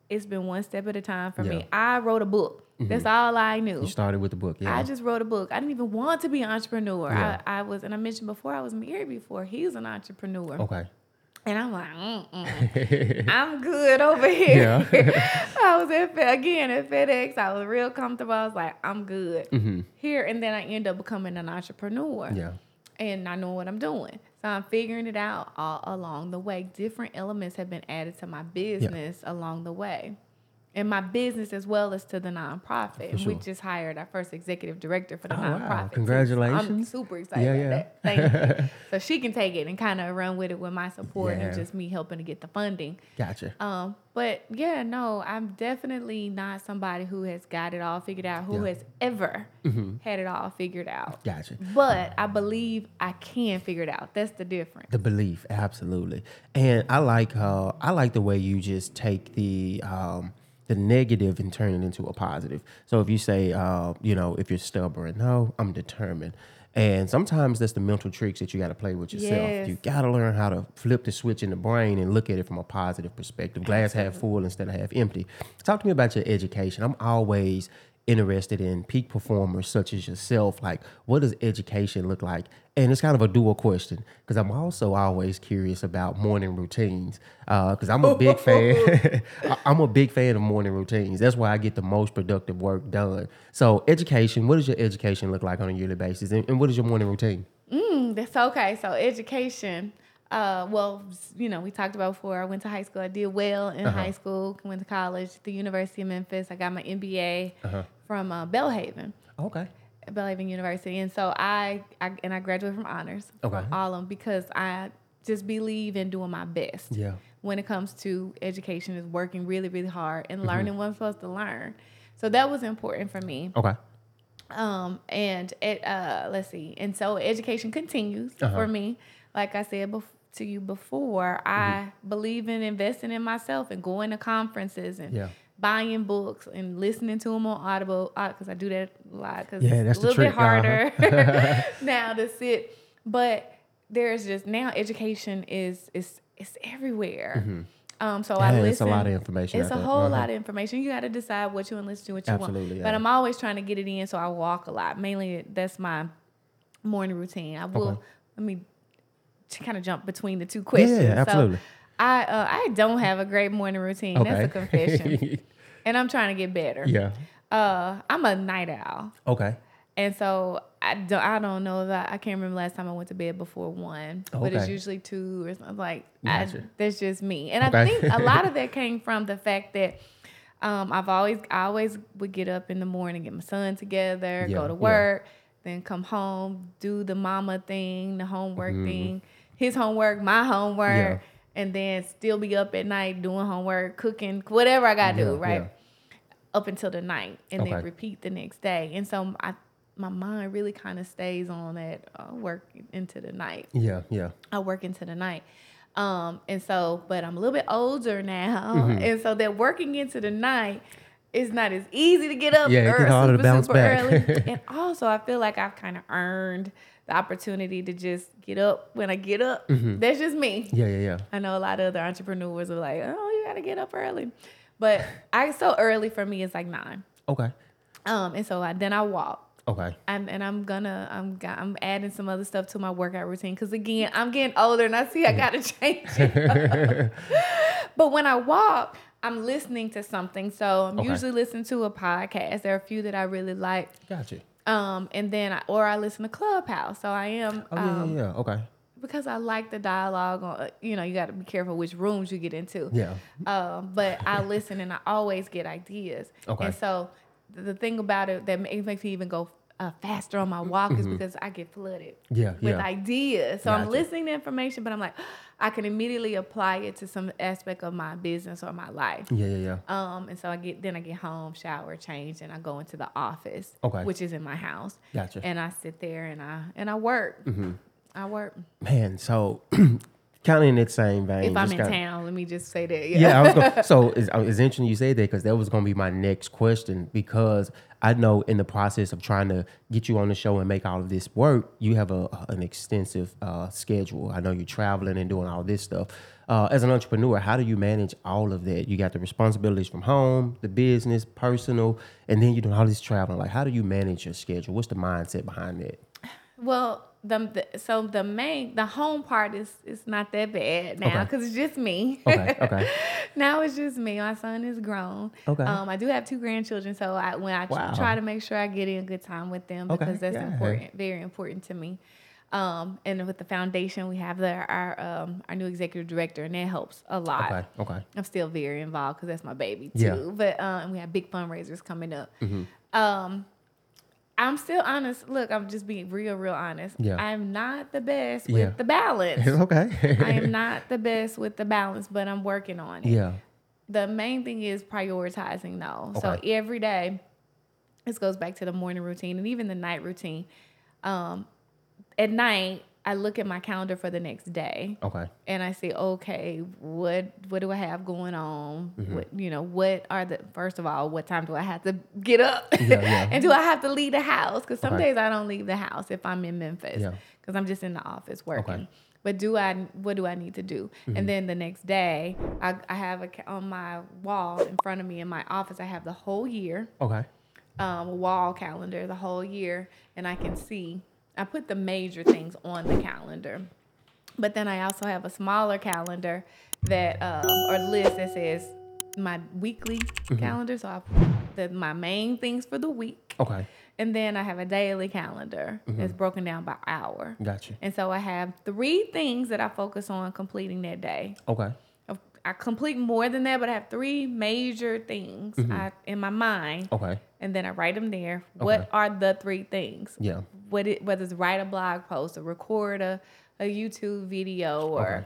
It's been one step at a time for me. I wrote a book. That's all I knew. You started with the book. Yeah. I just wrote a book. I didn't even want to be an entrepreneur. Yeah. I, I was, and I mentioned before, I was married before. He's an entrepreneur. okay. And I'm like, Mm-mm. I'm good over here. Yeah. I was at again at FedEx. I was real comfortable. I was like, I'm good here. And then I end up becoming an entrepreneur. Mm-hmm. Yeah. And I know what I'm doing. I'm figuring it out all along the way. Different elements have been added to my business along the way. In my business as well as to the nonprofit. And we just hired our first executive director for the Oh, wow. nonprofit. too. So I'm Congratulations. super excited Yeah, about yeah. that. Thank you. so she can take it and kind of run with it with my support Yeah. and just me helping to get the funding. Gotcha. Um, but yeah, no, I'm definitely not somebody who has got it all figured out, who Yeah. has ever had it all figured out. Gotcha. But I believe I can figure it out. That's the difference. The belief, absolutely. And I like uh I like the way you just take the um the negative and turn it into a positive. So if you say uh, you know, if you're stubborn, no, I'm determined. And sometimes that's the mental tricks that you got to play with yourself. Yes. You got to learn how to flip the switch in the brain and look at it from a positive perspective. Glass half full instead of half empty. Talk to me about your education. I'm always interested in peak performers such as yourself. Like, what does education look like? And it's kind of a dual question because I'm also always curious about morning routines because I'm a big fan. I'm a big fan of morning routines. That's why I get the most productive work done. So, education. What does your education look like on a yearly basis, and, and what is your morning routine? Mm, that's okay. So education. Uh, well, you know, we talked about before. I went to high school. I did well in Uh-huh. high school. Went to college, the University of Memphis. I got my MBA Uh-huh. From uh, Belhaven. Okay. Belhaven University, and so I, I and I graduated from honors Okay. from all of them because I just believe in doing my best. Yeah. When it comes to education, is working really, really hard Mm-hmm. and learning what I'm supposed to learn. So that was important for me. Okay. Um, and it uh, let's see, and so education continues Uh-huh. for me. Like I said bef- to you before, Mm-hmm. I believe in investing in myself and going to conferences and Yeah. Buying books and listening to them on Audible because I do that a lot because Yeah, it's that's a little bit uh-huh. harder now to sit. But there's just now education is is is everywhere. Um, so I Mm-hmm. Listen. it's a lot of information It's a whole Uh-huh. lot of information. You got to decide what you want to listen to, what you Absolutely, want. But. I'm always trying to get it in, so I walk a lot. Mainly, that's my morning routine. I will. Okay. Let me kind of jump between the two questions. Yeah, absolutely. So I uh, I don't have a great morning routine. That's a confession, and I'm trying to get better. yeah. Uh, I'm a night owl. Okay. And so I don't, I don't know that I can't remember last time I went to bed before one, but it's usually two or something. Like I, that's just me, and I think a lot of that came from the fact that um, I've always I always would get up in the morning, get my son together, Yeah, go to yeah. work, then come home, do the mama thing, the homework Mm-hmm. thing, his homework, my homework, and then still be up at night doing homework, cooking, whatever I gotta Yeah, do, right? yeah. up until the night and Okay. then repeat the next day. And so I, my mind really kind of stays on that uh, work into the night. Yeah. Yeah. I work into the night. Um, and so, but I'm a little bit older now. Mm-hmm. And so that working into the night is not as easy to get up early. Yeah, it gets harder to super, bounce back. early. and also I feel like I've kind of earned the opportunity to just get up when I get up. Mm-hmm. That's just me. Yeah. Yeah. Yeah. I know a lot of other entrepreneurs are like, oh, you gotta get up early. But I so early for me is like nine. Okay. Um, and so I, then I walk. Okay. And, and I'm gonna I'm I'm adding some other stuff to my workout routine because again I'm getting older and I see I gotta change it. but when I walk, I'm listening to something. So I'm Okay. usually listening to a podcast. There are a few that I really like. Gotcha. Um, and then I, or I listen to Clubhouse. So I am Oh yeah, um, yeah, yeah. Okay. because I like the dialogue. On you know you got to be careful which rooms you get into. Yeah. Um, but I listen and I always get ideas. Okay. And so the thing about it that makes me even go uh, faster on my walk is because I get flooded Mm-hmm. Yeah. with Yeah. ideas. So I'm listening to information, but I'm like, I can immediately apply it to some aspect of my business or my life. Yeah. Yeah. Yeah. Um, and so I get then I get home, shower, change, and I go into the office, Okay. which is in my house, Gotcha. and I sit there and I and I work. Mm-hmm. I work. Man, so kind of in that same vein. If I'm in kinda- town, let me just say that. Yeah. Yeah, I was gonna, so it's, uh, it's interesting you say that because that was going to be my next question because I know in the process of trying to get you on the show and make all of this work, you have a an extensive uh, schedule. I know you're traveling and doing all this stuff. Uh, as an entrepreneur, how do you manage all of that? You got the responsibilities from home, the business, personal, and then you're doing all this traveling. Like, how do you manage your schedule? What's the mindset behind that? Well, the, so the main the home part is is not that bad now Okay. because it's just me. Okay, okay. now it's just me. My son is grown. Okay. Um, I do have two grandchildren, so I when I Wow. try to make sure I get in good time with them Okay, because that's yeah. important, very important to me. Um, and with the foundation, we have the, our um, our new executive director, and that helps a lot. Okay. Okay. I'm still very involved because that's my baby too. Yeah. Mm-hmm. But um, we have big fundraisers coming up. Hmm. Um, I'm still honest. Look, I'm just being real, real honest. Yeah. I'm not the best Yeah. with the balance. It's okay. I am not the best with the balance, but I'm working on it. yeah. The main thing is prioritizing though. Okay. So every day, this goes back to the morning routine and even the night routine. Um, at night, I look at my calendar for the next day Okay. and I say, okay, what what do I have going on? Mm-hmm. What you know, what are the first of all, what time do I have to get up? Yeah, yeah. and do I have to leave the house? Because some Okay. days I don't leave the house if I'm in Memphis Yeah. because I'm just in the office working. Okay. But do I? What do I need to do? Mm-hmm. And then the next day, I, I have a on my wall in front of me in my office. I have the whole year Okay. um, wall calendar the whole year, and I can see. I put the major things on the calendar, but then I also have a smaller calendar that um, or list that says my weekly calendar. So I put the my main things for the week, Okay. and then I have a daily calendar Mm-hmm. that's broken down by hour. Gotcha. And so I have three things that I focus on completing that day. Okay. I complete more than that, but I have three major things Mm-hmm. I, in my mind Okay. and then I write them there. What Okay. are the three things? Yeah. What it, whether it's write a blog post or record a, a YouTube video or Okay.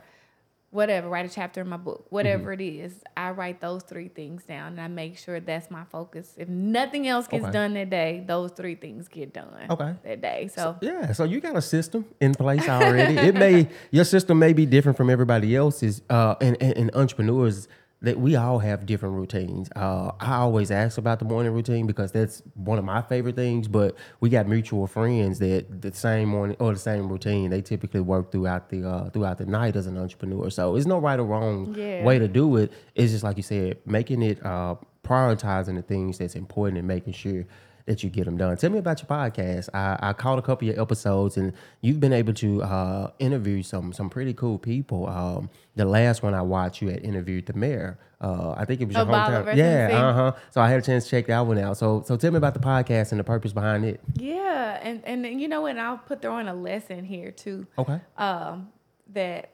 Whatever, write a chapter in my book, whatever Mm-hmm. it is, I write those three things down and I make sure that's my focus. If nothing else gets Okay. done that day, those three things get done Okay. that day. So, Yeah, so you got a system in place already. it may your system may be different from everybody else's. Uh, and, and, and entrepreneurs that we all have different routines. Uh, I always ask about the morning routine because that's one of my favorite things. But we got mutual friends that the same morning or the same routine. They typically work throughout the uh, throughout the night as an entrepreneur. So it's no right or wrong Yeah. way to do it. It's just like you said, making it uh, prioritizing the things that's important and making sure that you get them done. Tell me about your podcast. I, I caught a couple of your episodes, and you've been able to uh, interview some some pretty cool people. Um, the last one I watched, you had interviewed the mayor. Uh, I think it was your Bolivar hometown. Yeah, uh huh. So I had a chance to check that one out. So so tell me about the podcast and the purpose behind it. yeah. And, and then, you know what? I'll put throw in a lesson here too. Okay. um, that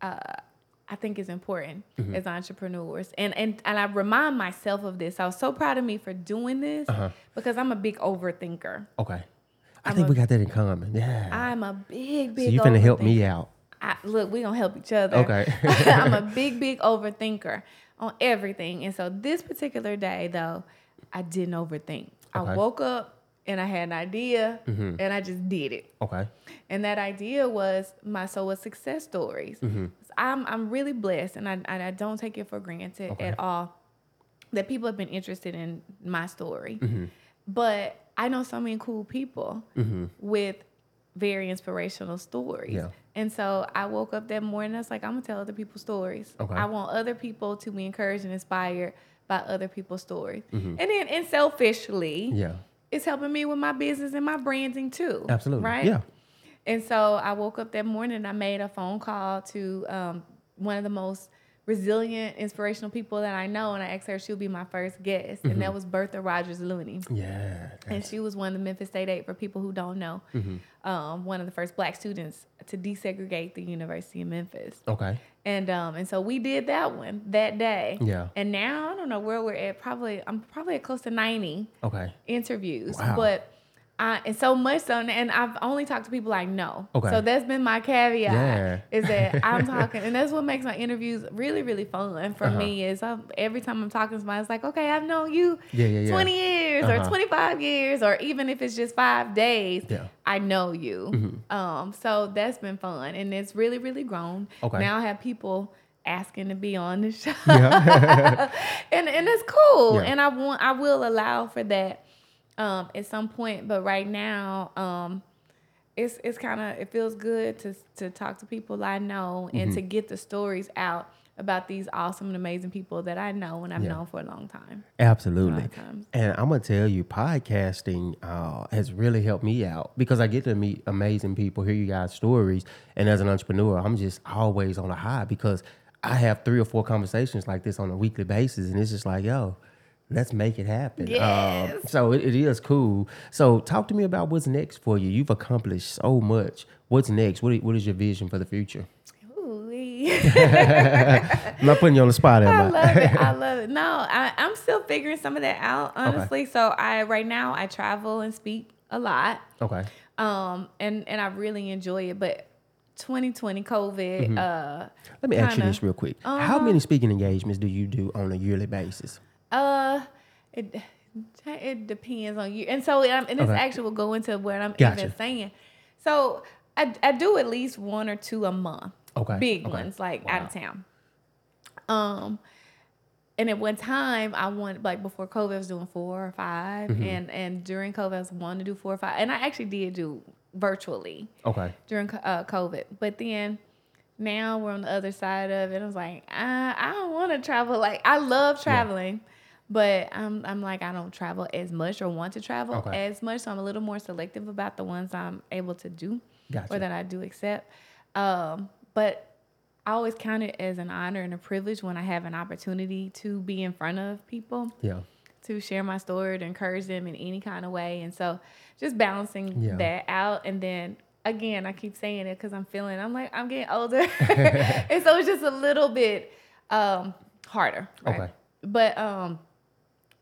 uh, I think is important Mm-hmm. as entrepreneurs. And, and and I remind myself of this. I was so proud of me for doing this Uh-huh. because I'm a big overthinker. Okay. I I'm think a- we got that in common. Yeah. I'm a big, big. so you finna help me out. I, look, we gonna help each other. Okay. I'm a big, big overthinker on everything. And so this particular day, though, I didn't overthink. Okay. Mm-hmm. I woke up and I had an idea, and I just did it. Okay. And that idea was my so was success stories. Mm-hmm. I'm I'm really blessed, and I and I don't take it for granted Okay. at all that people have been interested in my story. Mm-hmm. But I know so many cool people with very inspirational stories. Yeah. And so I woke up that morning. I was like, I'm gonna tell other people's stories. Okay. I want other people to be encouraged and inspired by other people's stories. Mm-hmm. And then, and selfishly, Yeah. it's helping me with my business and my branding too. Absolutely. Right. Yeah. And so I woke up that morning and I made a phone call to um, one of the most resilient, inspirational people that I know. And I asked her if she would be my first guest. Mm-hmm. And that was Bertha Rogers Looney. Yeah. And she was one of the Memphis State Eight, for people who don't know, Mm-hmm. um, one of the first black students to desegregate the University of Memphis. Okay. And um, and so we did that one that day. Yeah. And now I don't know where we're at. Probably I'm probably at close to 90 Okay. interviews. Wow. But I and so much so and I've only talked to people I know. Okay. So that's been my caveat Yeah. is that I'm talking and that's what makes my interviews really, really fun for Uh-huh. me is I'm, every time I'm talking to somebody, it's like, okay, I've known you Yeah, yeah, yeah. 20 years Uh-huh. or 25 years or even if it's just five days. I know you. Um, so that's been fun and it's really, really grown. Okay. Now I have people asking to be on the show. Yeah. and and it's cool. And I want I will allow for that um at some point. But right now, um it's it's kind of it feels good to to talk to people I know and Mm-hmm. to get the stories out about these awesome and amazing people that I know and I've Yeah. known for a long time. Absolutely. And I'm gonna tell you, podcasting uh, has really helped me out because I get to meet amazing people, hear you guys' stories, and as an entrepreneur, I'm just always on a high because I have three or four conversations like this on a weekly basis, and it's just like, yo, let's make it happen. Um, Yes. so it, it is cool. So talk to me about what's next for you. You've accomplished so much. What's next? What, what is your vision for the future? I'm not putting you on the spot, I I? love it. I love it. No, I, I'm still figuring some of that out, honestly. So I right now I travel and speak a lot. okay. Um and and I really enjoy it. But 2020 COVID, uh Let me ask you this real quick. How Uh-huh. many speaking engagements do you do on a yearly basis? Uh it it depends on you. And so um, and this Okay. actually will go into what I'm Gotcha. even saying. So I I do at least one or two a month. Okay, Big okay. ones, like out of town. Um and at one time I wanted like before COVID I was doing four or 5 Mm-hmm. and and during COVID I was wanting to do four or five and I actually did do virtually Okay. during uh, COVID. But then now we're on the other side of it. I was like, I, I don't want to travel. Like I love traveling, but I'm I'm like I don't travel as much or want to travel Okay. as much. So I'm a little more selective about the ones I'm able to do Gotcha. or that I do accept. Um, but I always count it as an honor and a privilege when I have an opportunity to be in front of people Yeah. to share my story to encourage them in any kind of way and so just balancing Yeah. that out and then again i keep saying it because i'm feeling i'm like i'm getting older and so it's just a little bit um harder right? Okay. but um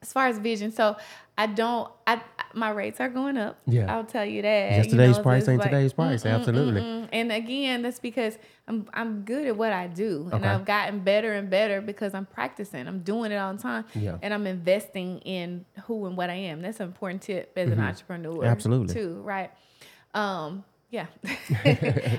as far as vision so i don't i my rates are going up Yeah. i'll tell you that Yesterday's so price ain't like, today's price. Absolutely. mm-mm. and again that's because i'm i'm good at what i do and Okay. i've gotten better and better because i'm practicing i'm doing it all the time Yeah. and I'm investing in who and what I am. That's an important tip as an entrepreneur. Mm-hmm. Absolutely. Too, right? Um, yeah.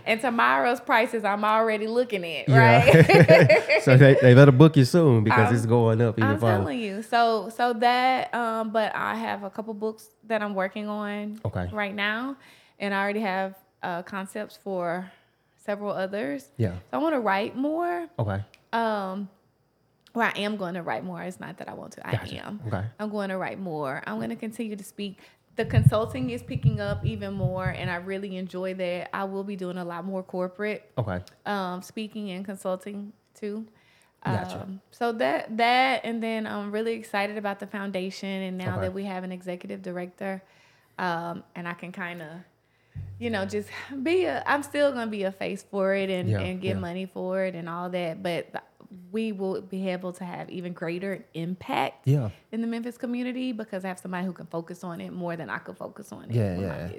and tomorrow's prices I'm already looking at, right? Yeah. so they, they better book you soon because I'm- it's going up even I'm further. telling you. So so that um but I have a couple books that I'm working on Okay. right now and I already have uh concepts for several others. Yeah. So I want to write more. Okay. Um well, I am going to write more. It's not that I want to. I Gotcha. am. Okay. I'm going to write more. I'm going to continue to speak. The consulting is picking up even more, and I really enjoy that. I will be doing a lot more corporate Okay. um, speaking and consulting too. Gotcha. Um, so that that, and then I'm really excited about the foundation, and now Okay. that we have an executive director, um, and I can kind of, you know, just be a. I'm still gonna be a face for it and Yeah, and get yeah. money for it and all that, but we will be able to have even greater impact Yeah. in the Memphis community because I have somebody who can focus on it more than I could focus on it. Yeah, yeah.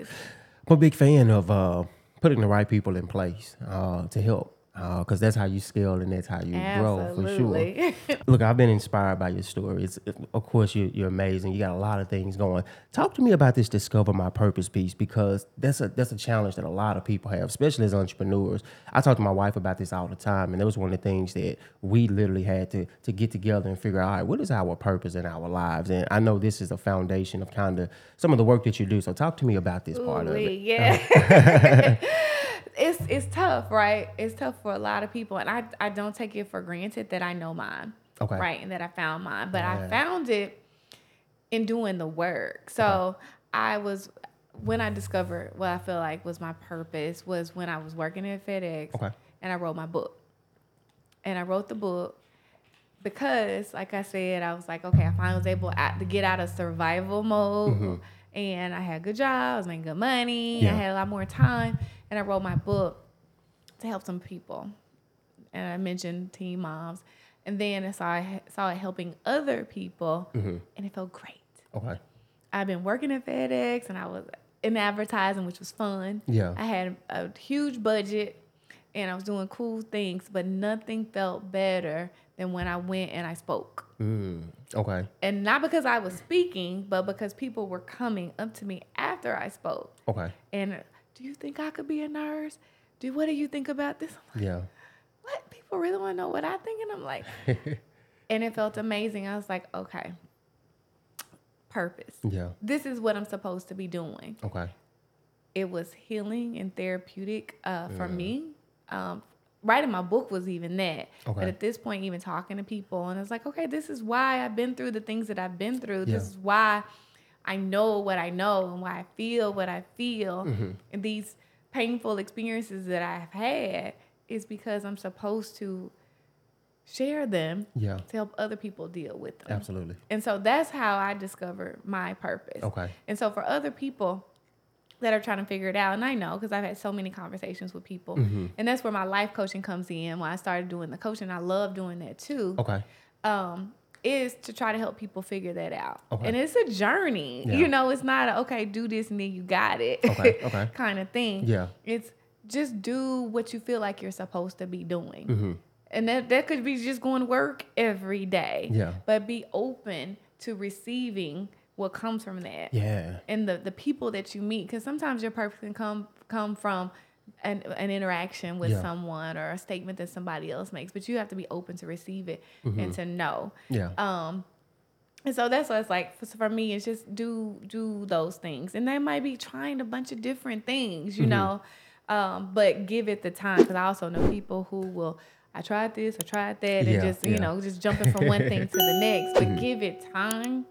I'm a big fan of uh, putting the right people in place uh, to help Uh, because that's how you scale and that's how you grow for sure. Look, I've been inspired by your story. It's, of course, you're, you're amazing. You got a lot of things going. Talk to me about this discover my purpose piece because that's a that's a challenge that a lot of people have, especially as entrepreneurs. I talk to my wife about this all the time, and it was one of the things that we literally had to to get together and figure out. All right, what is our purpose in our lives? And I know this is a foundation of kind of some of the work that you do. So talk to me about this part of it. Yeah. it's it's tough, right? It's tough for a lot of people, and I I don't take it for granted that I know mine, Okay. right, and that I found mine, but Yeah. I found it in doing the work. So I was when I discovered what I feel like was my purpose was when I was working at FedEx, Okay. and I wrote my book, and I wrote the book because like I said, I was like, okay, I finally was able to get out of survival mode. And I had a good job, I was making good money, Mm-hmm. Yeah. I had a lot more time, and I wrote my book to help some people. And I mentioned teen moms. And then I saw, saw it helping other people, Mm-hmm. and it felt great. Okay. I've been working at FedEx and I was in advertising, which was fun. Yeah. I had a huge budget and I was doing cool things, but nothing felt better than when I went and I spoke. Mm, okay. And not because I was speaking, but because people were coming up to me after I spoke. Okay. And do you think I could be a nurse? Do what do you think about this? I'm like, Yeah. what? People really want to know what I think? And I'm like, and it felt amazing. I was like, okay, purpose. Yeah. This is what I'm supposed to be doing. Okay. It was healing and therapeutic uh, for me. Um, writing my book was even that. Okay. But at this point, even talking to people, and it's like, okay, this is why I've been through the things that I've been through. Yeah. This is why I know what I know and why I feel what I feel. Mm-hmm. And these painful experiences that I've had is because I'm supposed to share them Yeah. to help other people deal with them. Absolutely. And so that's how I discovered my purpose. Okay. And so for other people that are trying to figure it out, and I know because I've had so many conversations with people, Mm-hmm. and that's where my life coaching comes in. When I started doing the coaching, I love doing that too. Okay. Um, is to try to help people figure that out. Okay. And it's a journey. Yeah. You know, it's not a, okay, do this and then you got it Okay, okay. kind of thing. Yeah. It's just do what you feel like you're supposed to be doing. Mm-hmm. And that, that could be just going to work every day. Yeah. But be open to receiving what comes from that Yeah. and the, the people that you meet because sometimes your purpose can come come from an, an interaction with Yeah. someone or a statement that somebody else makes but you have to be open to receive it Mm-hmm. and to know Yeah. um and so that's what it's like for, for me it's just do do those things and they might be trying a bunch of different things Mm-hmm. you know um but give it the time because i also know people who will i tried this i tried that and Yeah, just you yeah. Mm-hmm. know just jumping from one thing to the next but give it time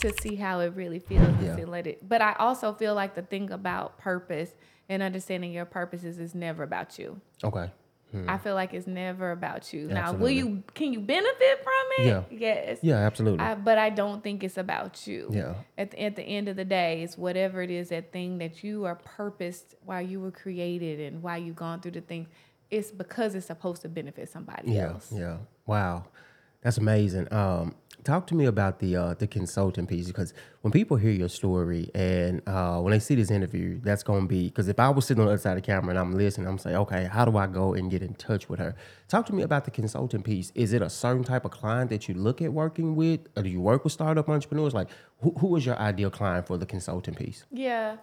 to see how it really feels and Yeah. see let it but i also feel like the thing about purpose and understanding your purposes is never about you Okay. i feel like it's never about you now will Hmm. You can you benefit from it Yeah. yes Yeah. Absolutely. I, but I don't think it's about you. Yeah. At the, at the end of the day, it's whatever it is that thing that you are purposed while you were created and why you've gone through the things. It's because it's supposed to benefit somebody Yeah, else. yeah. Wow, that's amazing. Um, talk to me about the uh, the consulting piece because when people hear your story and uh, when they see this interview, that's gonna be because if I was sitting on the other side of the camera and I'm listening, I'm saying, okay, how do I go and get in touch with her? Talk to me about the consulting piece. Is it a certain type of client that you look at working with, or do you work with startup entrepreneurs? Like, who, who is your ideal client for the consulting piece? Yeah.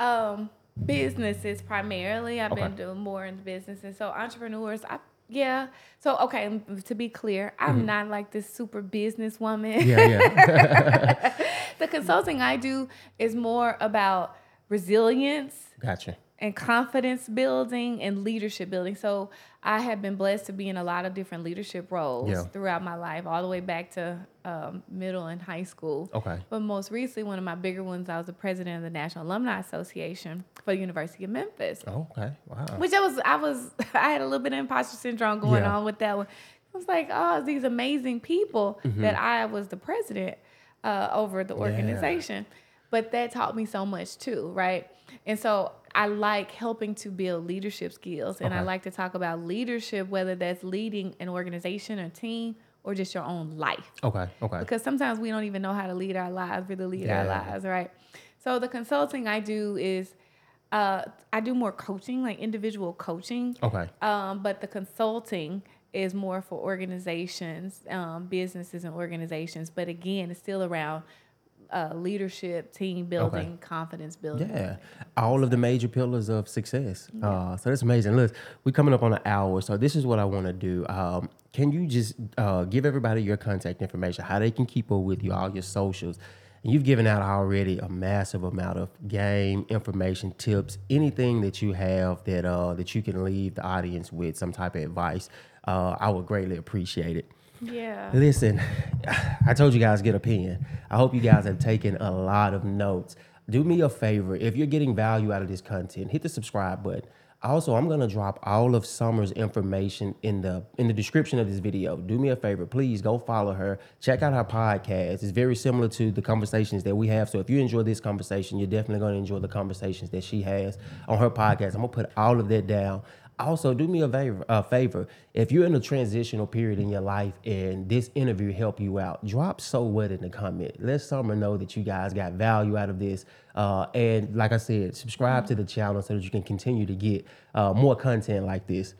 Um, businesses primarily. I've been doing more in business, and so entrepreneurs. I yeah. So okay, to be clear, I'm not like this super businesswoman. Mm-hmm. Yeah, yeah, the consulting I do is more about resilience gotcha. And confidence building and leadership building. So I have been blessed to be in a lot of different leadership roles Yeah. throughout my life, all the way back to um, middle and high school. Okay. But most recently, one of my bigger ones, I was the president of the National Alumni Association for the University of Memphis. Oh, okay. Wow. Which I was, I was, I had a little bit of imposter syndrome going Yeah. on with that one. I was like, oh, these amazing people Mm-hmm. that I was the president uh, over the organization. But that taught me so much too, right? And so I like helping to build leadership skills, and I like to talk about leadership, whether that's leading an organization or team or just your own life Okay. Okay. because sometimes we don't even know how to lead our lives, really lead our lives, right? So the consulting I do is uh, I do more coaching, like individual coaching. Okay. Um, but the consulting is more for organizations, um, businesses, and organizations. But again, it's still around uh, leadership, team building, confidence building. Yeah, all of the major pillars of success. Uh, so that's amazing. Look, we're coming up on an hour, so this is what I want to do. Um, can you just uh, give everybody your contact information, how they can keep up with you, all your socials? And you've given out already a massive amount of game, information, tips, anything that you have that uh, that you can leave the audience with, some type of advice. Uh, I would greatly appreciate it. Yeah. Listen, I told you guys get a pen. I hope you guys have taken a lot of notes. Do me a favor if you're getting value out of this content, hit the subscribe button. Also, I'm gonna drop all of Summer's information in the in the description of this video. Do me a favor, please go follow her. Check out her podcast. It's very similar to the conversations that we have. So if you enjoy this conversation, you're definitely gonna enjoy the conversations that she has on her podcast. I'm gonna put all of that down. Also, do me a favor, a favor. If you're in a transitional period in your life and this interview helped you out, drop so what in the comment. Let Summer know that you guys got value out of this. Uh, and like I said, subscribe to the channel so that you can continue to get uh, more content like this.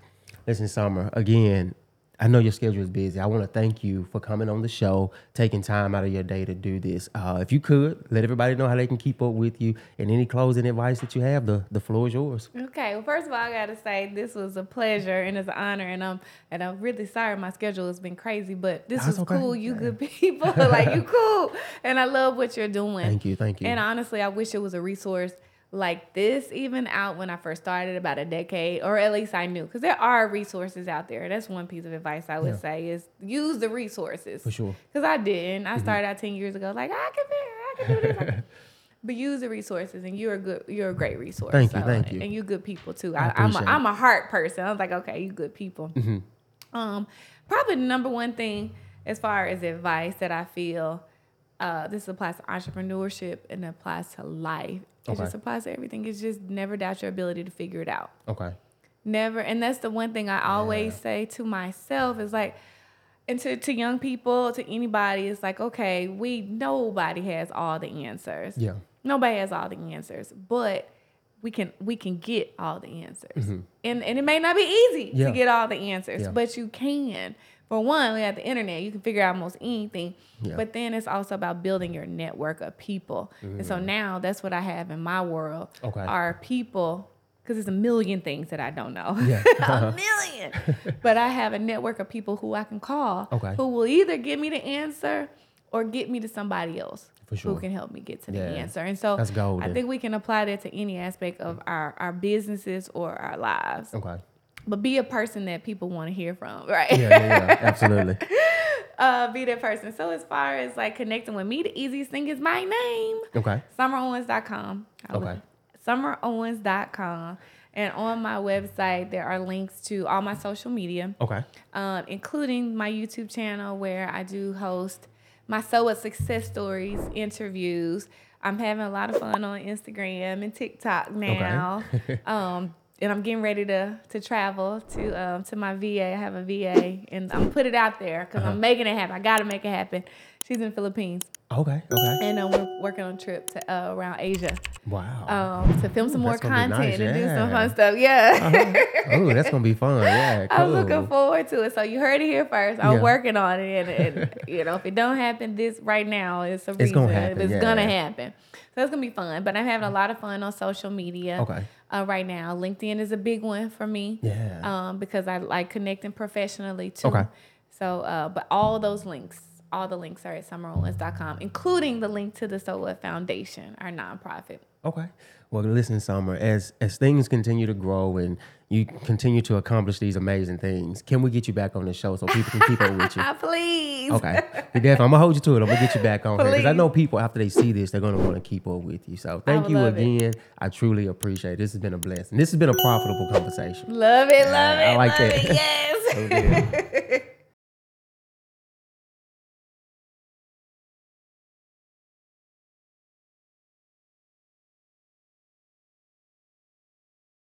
Listen, Summer, again, I know your schedule is busy. I want to thank you for coming on the show, taking time out of your day to do this. Uh, if you could, let everybody know how they can keep up with you and any closing advice that you have, the, the floor is yours. Okay. Well, first of all, I gotta say this was a pleasure and it's an honor, and I'm and I'm really sorry my schedule has been crazy, but this That's was okay. cool. You good people, like you cool, and I love what you're doing. Thank you. Thank you. And honestly, I wish it was a resource like this even out when I first started about a decade, or at least I knew, because there are resources out there. That's one piece of advice I would Yeah. say is use the resources. For sure. Mm-hmm. Because I didn't. I started out ten years ago, like I can figure, I can do this. But use the resources, and you're a good, you're a great resource. Thank you, thank you. And you good people too. I I, I'm a. Mm-hmm. I'm a heart person. I was like, okay, you good people. Hmm. Um, probably the number one thing as far as advice that I feel uh, this applies to entrepreneurship and applies to life. It Okay. just applies to everything. It's just never doubt your ability to figure it out. Okay. Never. And that's the one thing I always say to myself is like, and to, to young people, to anybody, it's like, okay, we nobody has all the answers. Yeah. Nobody has all the answers, but we can we can get all the answers. And and it may not be easy Mm-hmm. Yeah. to get all the answers, Yeah. but you can. For one, we have the internet, you can figure out almost anything. Yeah. But then it's also about building your network of people. And so now that's what I have in my world Mm-hmm. Okay. are people because there's a million things that I don't know. Yeah. a million. but I have a network of people who I can call Okay. who will either give me the answer or get me to somebody else sure. who can help me get to the Yeah. answer. And so. I think we can apply that to any aspect of our, our businesses or our lives. Okay. But be a person that people want to hear from, right? Yeah, yeah, yeah. Absolutely. uh, be that person. So as far as like connecting with me, the easiest thing is my name. Okay. SummerOwens.com. I Okay. SummerOwens.com. And on my website, there are links to all my social media, Okay. um, including my YouTube channel where I do host my So What Success Stories interviews. I'm having a lot of fun on Instagram and TikTok now. um, and I'm getting ready to to travel to um, to my VA. I have a VA, and I'm put it out there because Uh-huh. I'm making it happen. I got to make it happen. She's in the Philippines, Okay. Okay. and um, we're working on a trip to uh, around Asia Wow. um, to film some more gonna be content nice, and do some fun stuff. Yeah. oh, that's gonna be fun. Yeah. Cool. I'm looking forward to it. So you heard it here first. I'm Yeah. working on it, and, and you know, if it don't happen this right now, it's a reason. It's gonna happen, It's yeah. gonna happen. So it's gonna be fun. But I'm having a lot of fun on social media. Okay. Uh, right now, LinkedIn is a big one for me. Yeah. Um, because I like connecting professionally too. Okay. So, uh, but all those links, all the links are at summerowens.com, including the link to the So What Foundation, our nonprofit. Okay. Well, listen, Summer. As as things continue to grow and you continue to accomplish these amazing things, can we get you back on the show so people can keep up with you? Please. Okay. Definitely. I'm gonna hold you to it. I'm gonna get you back on here because I know people after they see this, they're gonna want to keep up with you. So thank you love it. again. I truly appreciate it. This has been a blessing. This has been a profitable conversation. Love it, love I it, like love that. it. Yes. So.